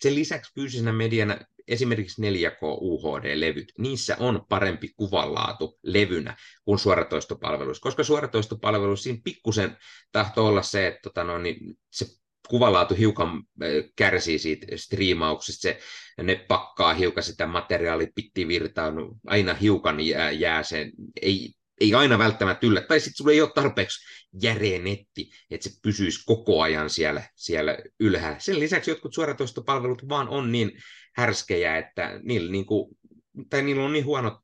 sen lisäksi fyysisenä mediana esimerkiksi 4K UHD-levyt, niissä on parempi kuvanlaatu levynä kuin suoratoistopalveluissa, koska suoratoistopalveluissa siinä pikkusen tahtoo olla se, että tota no, niin se kuvanlaatu hiukan kärsii siitä striimauksesta, se, ne pakkaa hiukan sitä materiaalipittivirtaa, no, aina hiukan jää, jää se, ei, ei aina välttämättä yllä, tai sitten sulla ei ole tarpeeksi järeä netti, että se pysyisi koko ajan siellä, siellä ylhäällä. Sen lisäksi jotkut suoratoistopalvelut vaan on niin härskejä, että niillä, niin kuin, tai niillä on niin huonot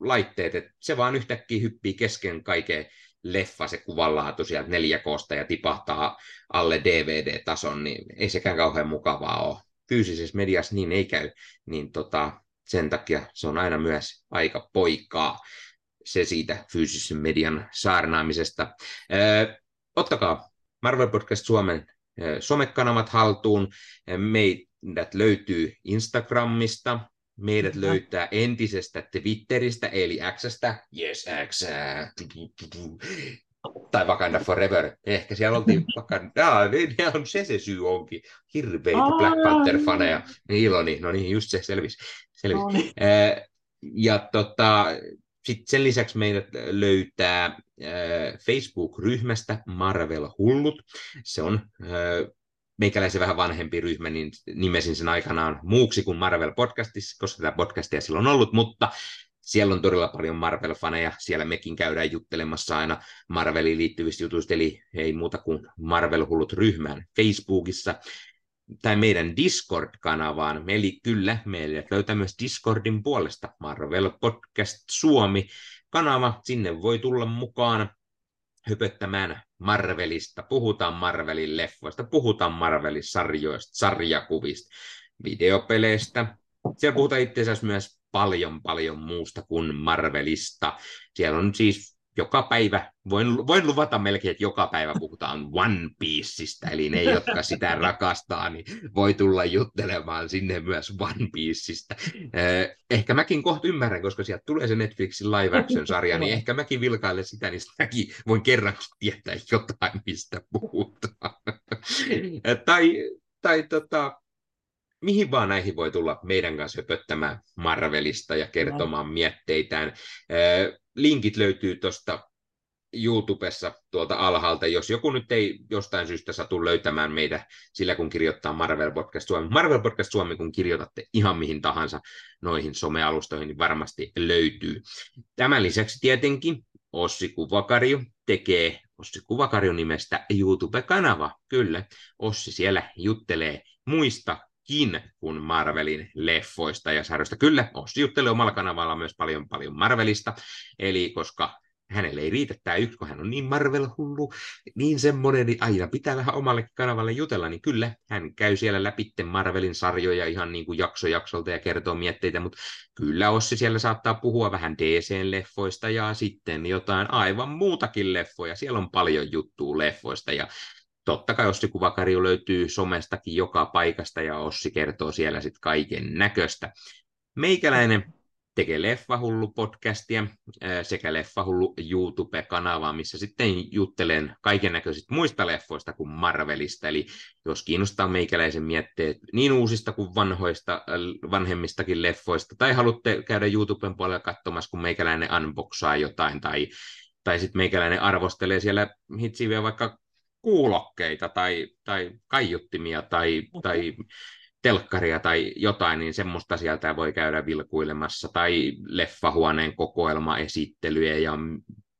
laitteet, että se vaan yhtäkkiä hyppii kesken kaiken leffa, se kuvanlaatu sieltä 4Ksta ja tipahtaa alle DVD-tason, niin ei sekään kauhean mukavaa ole. Fyysisessä mediassa niin ei käy, niin tota, sen takia se on aina myös aika poikaa se siitä fyysisen median saarnaamisesta. Ö, ottakaa Marvel Podcast Suomen somekanavat haltuun. Ö, Meidät löytyy Instagramista, meidät Kyllä. löytää entisestä Twitteristä, eli Xstä, yes X, tai Wakanda Forever. Ehkä siellä oltiin Wakanda, niin on se se syy onkin. Hirveitä Aa. Black Panther-faneja. Niin, Iloni, no niin, just se selvisi. selvisi. No niin. Ja tota, sit sen lisäksi meidät löytää ää, Facebook-ryhmästä Marvel Hullut. Se on meikäläisen vähän vanhempi ryhmä, niin nimesin sen aikanaan muuksi kuin Marvel Podcastissa, koska tätä podcastia silloin on ollut, mutta siellä on todella paljon Marvel-faneja. Siellä mekin käydään juttelemassa aina Marveliin liittyvistä jutuista, eli ei muuta kuin Marvel Hullut ryhmään Facebookissa tai meidän Discord-kanavaan. Eli kyllä, meidät löytää myös Discordin puolesta Marvel Podcast Suomi kanava. Sinne voi tulla mukaan höpöttämään Marvelista. Puhutaan Marvelin leffoista, puhutaan Marvelin sarjoista, sarjakuvista, videopeleistä. Siellä puhutaan itse asiassa myös paljon, paljon muusta kuin Marvelista. Siellä on siis joka päivä, voin, voin luvata melkein, että joka päivä puhutaan One Pieceista, eli ne, jotka sitä rakastaa, niin voi tulla juttelemaan sinne myös One Pieceista. Eh, Ehkä mäkin kohta ymmärrän, koska sieltä tulee se Netflixin live action-sarja, niin ehkä mäkin vilkailen sitä, niin sitten mäkin voin kerrankin tietää jotain, mistä puhutaan. tai tai tota, mihin vaan näihin voi tulla meidän kanssa höpöttämään Marvelista ja kertomaan mietteitään. Eh, Linkit löytyy tuosta YouTubessa tuolta alhaalta, jos joku nyt ei jostain syystä satu löytämään meitä sillä, kun kirjoittaa Marvel Podcast Suomi. Marvel Podcast Suomi, kun kirjoitatte ihan mihin tahansa noihin somealustoihin, niin varmasti löytyy. Tämän lisäksi tietenkin Ossi Kuvakarju tekee Ossi Kuvakarju nimestä YouTube-kanava. Kyllä, Ossi siellä juttelee muistakin kuin Marvelin leffoista ja sarjoista. Kyllä, Ossi juttelee omalla kanavalla myös paljon paljon Marvelista, eli koska hänelle ei riitä tämä yksi, kun hän on niin Marvel-hullu, niin semmoinen, niin aina pitää vähän omalle kanavalle jutella, niin kyllä, hän käy siellä läpi Marvelin sarjoja ihan niin kuin jakso jaksolta ja kertoo mietteitä, mutta kyllä Ossi siellä saattaa puhua vähän DC-leffoista ja sitten jotain aivan muutakin leffoja, siellä on paljon juttua leffoista ja totta kai Ossi Kuvakarju löytyy somestakin joka paikasta ja Ossi kertoo siellä sitten kaiken näköistä. Meikäläinen tekee Leffahullu-podcastia sekä Leffahullu YouTube-kanavaa, missä sitten juttelen kaiken näköisistä muista leffoista kuin Marvelista. Eli jos kiinnostaa meikäläisen mietteet niin uusista kuin vanhoista, vanhemmistakin leffoista, tai haluatte käydä YouTuben puolella katsomassa, kun meikäläinen unboxaa jotain, tai, tai sitten meikäläinen arvostelee siellä hitsiviä vaikka kuulokkeita tai, tai kaiuttimia tai, tai telkkaria tai jotain, niin semmoista sieltä voi käydä vilkuilemassa, tai leffahuoneen kokoelmaesittelyjä ja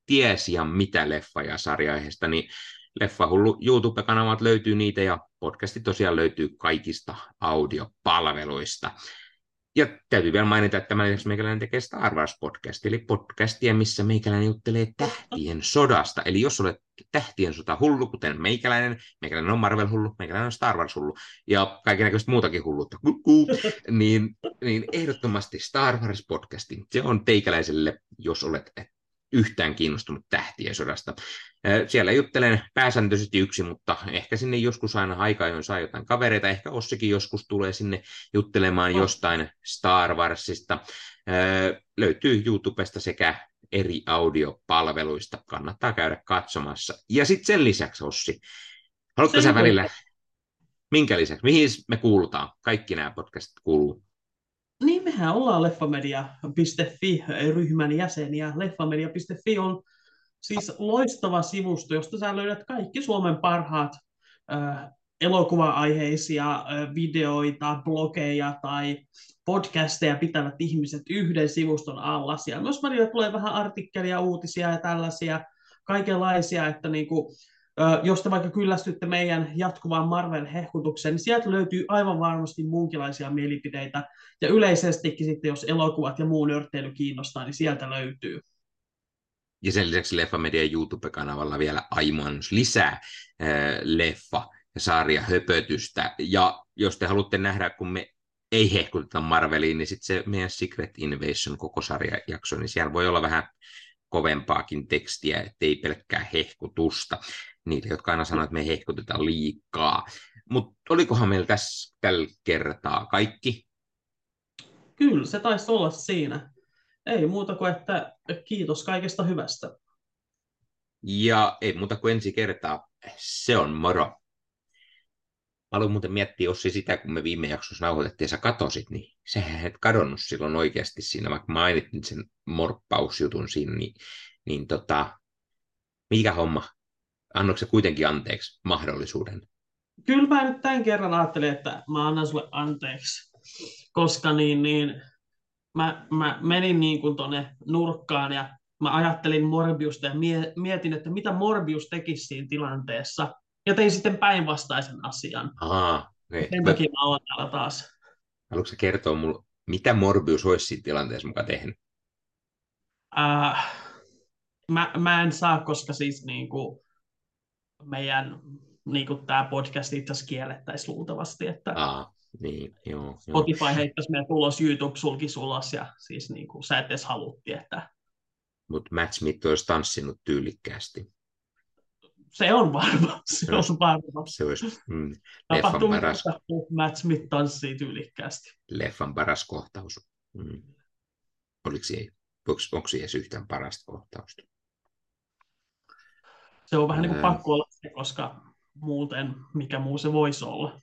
tiesi ja mitä leffa- ja sarjaihesta, niin Leffahullu YouTube-kanavat löytyy niitä ja podcasti tosiaan löytyy kaikista audiopalveluista. Ja täytyy vielä mainita, että tämän lisäksi meikäläinen tekee Star Wars-podcast, eli podcastia, missä meikäläinen juttelee tähtien sodasta. Eli jos olet tähtien sota hullu, kuten meikäläinen, meikäläinen on Marvel-hullu, meikäläinen on Star Wars-hullu, ja kaikenlaista muutakin hulluutta, niin, niin ehdottomasti Star Wars-podcasti. Se on teikäläiselle, jos olet yhtään kiinnostunut tähtien sodasta. Siellä juttelen pääsääntöisesti yksi, mutta ehkä sinne joskus aina aika ajoin saa jotain kavereita. Ehkä Ossikin joskus tulee sinne juttelemaan oh. jostain Star Warsista. Löytyy YouTubesta sekä eri audiopalveluista. Kannattaa käydä katsomassa. Ja sitten sen lisäksi, Ossi, haluatko sä välillä, minkä lisäksi, mihin me kuulutaan? Kaikki nämä podcastit kuuluu niin, mehän ollaan leffamedia.fi-ryhmän jäseniä. Leffamedia.fi on siis loistava sivusto, josta sä löydät kaikki Suomen parhaat äh, elokuva-aiheisia äh, videoita, blogeja tai podcasteja pitävät ihmiset yhden sivuston alla. Siellä myös välillä tulee vähän artikkelia, uutisia ja tällaisia kaikenlaisia, että niin kuin, jos te vaikka kyllästytte meidän jatkuvaan Marvel-hehkutukseen, niin sieltä löytyy aivan varmasti muunkinlaisia mielipiteitä. Ja yleisestikin sitten, jos elokuvat ja muu nörtteily kiinnostaa, niin sieltä löytyy. Ja sen lisäksi Leffa-median YouTube-kanavalla vielä aivan lisää äh, leffa- ja sarja höpötystä. Ja jos te haluatte nähdä, kun me ei hehkuteta Marveliin, niin sitten se meidän Secret Invasion koko sarjajakso, niin siellä voi olla vähän kovempaakin tekstiä, ettei pelkkää hehkutusta niille, jotka aina sanoo, että me hehkutetaan liikaa. Mutta olikohan meillä tässä tällä kertaa kaikki? Kyllä, se taisi olla siinä. Ei muuta kuin, että kiitos kaikesta hyvästä. Ja ei muuta kuin ensi kertaa. Se on moro. Mä muuten miettiä, Ossi, sitä, kun me viime jaksossa nauhoitettiin sä katosit, niin sehän et kadonnut silloin oikeasti siinä, vaikka mainittin sen morppausjutun siinä, niin, niin tota, mikä homma? Annoiko se kuitenkin anteeksi mahdollisuuden? Kyllä mä nyt tämän kerran ajattelin, että mä annan sulle anteeksi, koska niin, niin, mä, mä menin niin kuin tonne nurkkaan ja mä ajattelin Morbiusta ja mietin, että mitä Morbius tekisi siinä tilanteessa. Ja tein sitten päinvastaisen asian. Aha, niin. Sen takia mä oon täällä taas. Haluatko kertoa mulle, mitä Morbius olisi siinä tilanteessa mukaan tehnyt? Äh, mä, mä en saa, koska siis niin kuin, meidän niin kuin tämä podcast itse asiassa kiellettäisiin luultavasti. Että Aa, niin, joo, Spotify joo. heittäisi meidän tulos, YouTube sulkisi ulos ja siis niin kuin, sä et edes halutti, että... Mutta Matt Smith olisi tanssinut tyylikkäästi. Se on varma, se, se on varma. Se olisi mm, leffan paras... Matt Smith tanssii tyylikkäästi. Leffan paras kohtaus. Mm. Oliko se, onko, onko se edes yhtään parasta kohtausta? Se on vähän niin kuin pakko olla se, koska muuten mikä muu se voisi olla.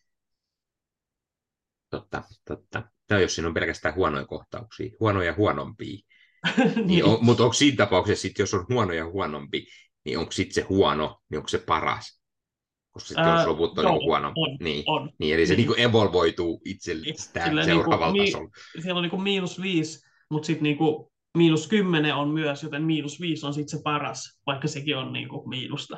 Totta, totta. Tai jos siinä on pelkästään huonoja kohtauksia, huonoja ja huonompia. niin. niin on, mutta onko siinä tapauksessa, sit, jos on huono ja huonompi, niin onko sitten se huono, niin onko se paras? Koska sitten jos loput on, niin huono. On, niin, on. niin, eli se niin. niin evolvoituu itsestään niin, seuraavalla niin tasolla. Mi- siellä on niin kuin miinus viisi, mutta sitten niin kuin miinus 10 on myös, joten miinus 5 on sitten se paras, vaikka sekin on niin kuin miinusta.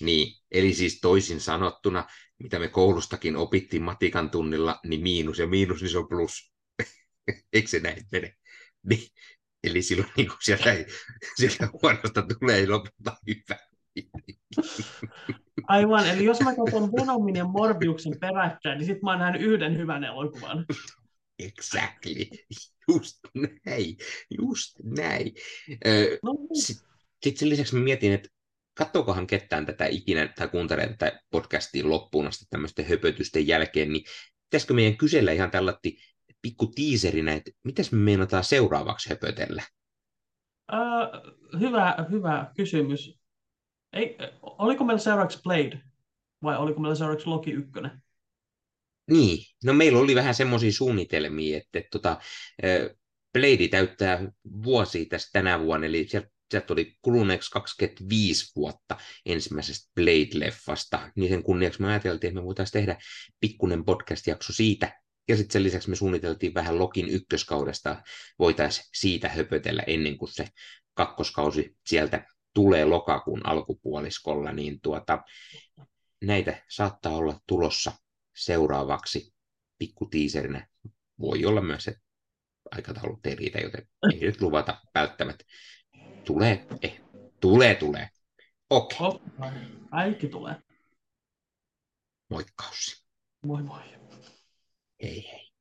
Niin, eli siis toisin sanottuna, mitä me koulustakin opittiin matikan tunnilla, niin miinus ja miinus, niin se on plus. Eikö se näin mene? Niin. Eli silloin niin kuin sieltä, sieltä huonosta tulee lopulta hyvä. Aivan, eli jos mä katson Venomin ja Morbiuksen peräkkäin, niin sitten mä nähnyt yhden hyvän elokuvan. Exactly. Just näin. Just näin. No, niin. Sitten sit sen lisäksi mä mietin, että katsokohan ketään tätä ikinä tai kuuntelee tätä podcastia loppuun asti tämmöisten höpötysten jälkeen, niin pitäisikö meidän kysellä ihan tällatti, pikku tiiserinä, että mitäs me meinataan seuraavaksi höpötellä? Uh, hyvä, hyvä kysymys. Ei, oliko meillä seuraavaksi Blade vai oliko meillä seuraavaksi Loki 1? Niin, no meillä oli vähän semmoisia suunnitelmia, että, että tota, Blade täyttää vuosi tästä tänä vuonna, eli sieltä, sieltä tuli kuluneeksi 25 vuotta ensimmäisestä Blade-leffasta, niin sen kunniaksi me ajateltiin, että me voitaisiin tehdä pikkunen podcast-jakso siitä, ja sitten sen lisäksi me suunniteltiin vähän Lokin ykköskaudesta, voitaisiin siitä höpötellä ennen kuin se kakkoskausi sieltä tulee lokakuun alkupuoliskolla, niin tuota, näitä saattaa olla tulossa seuraavaksi tiiserinä. Voi olla myös, että aikataulut ei riitä, joten ei nyt luvata välttämättä. Tulee, eh, tulee, tulee. Okei. Okay. Kaikki tulee. Moikkaus. Moi moi. hey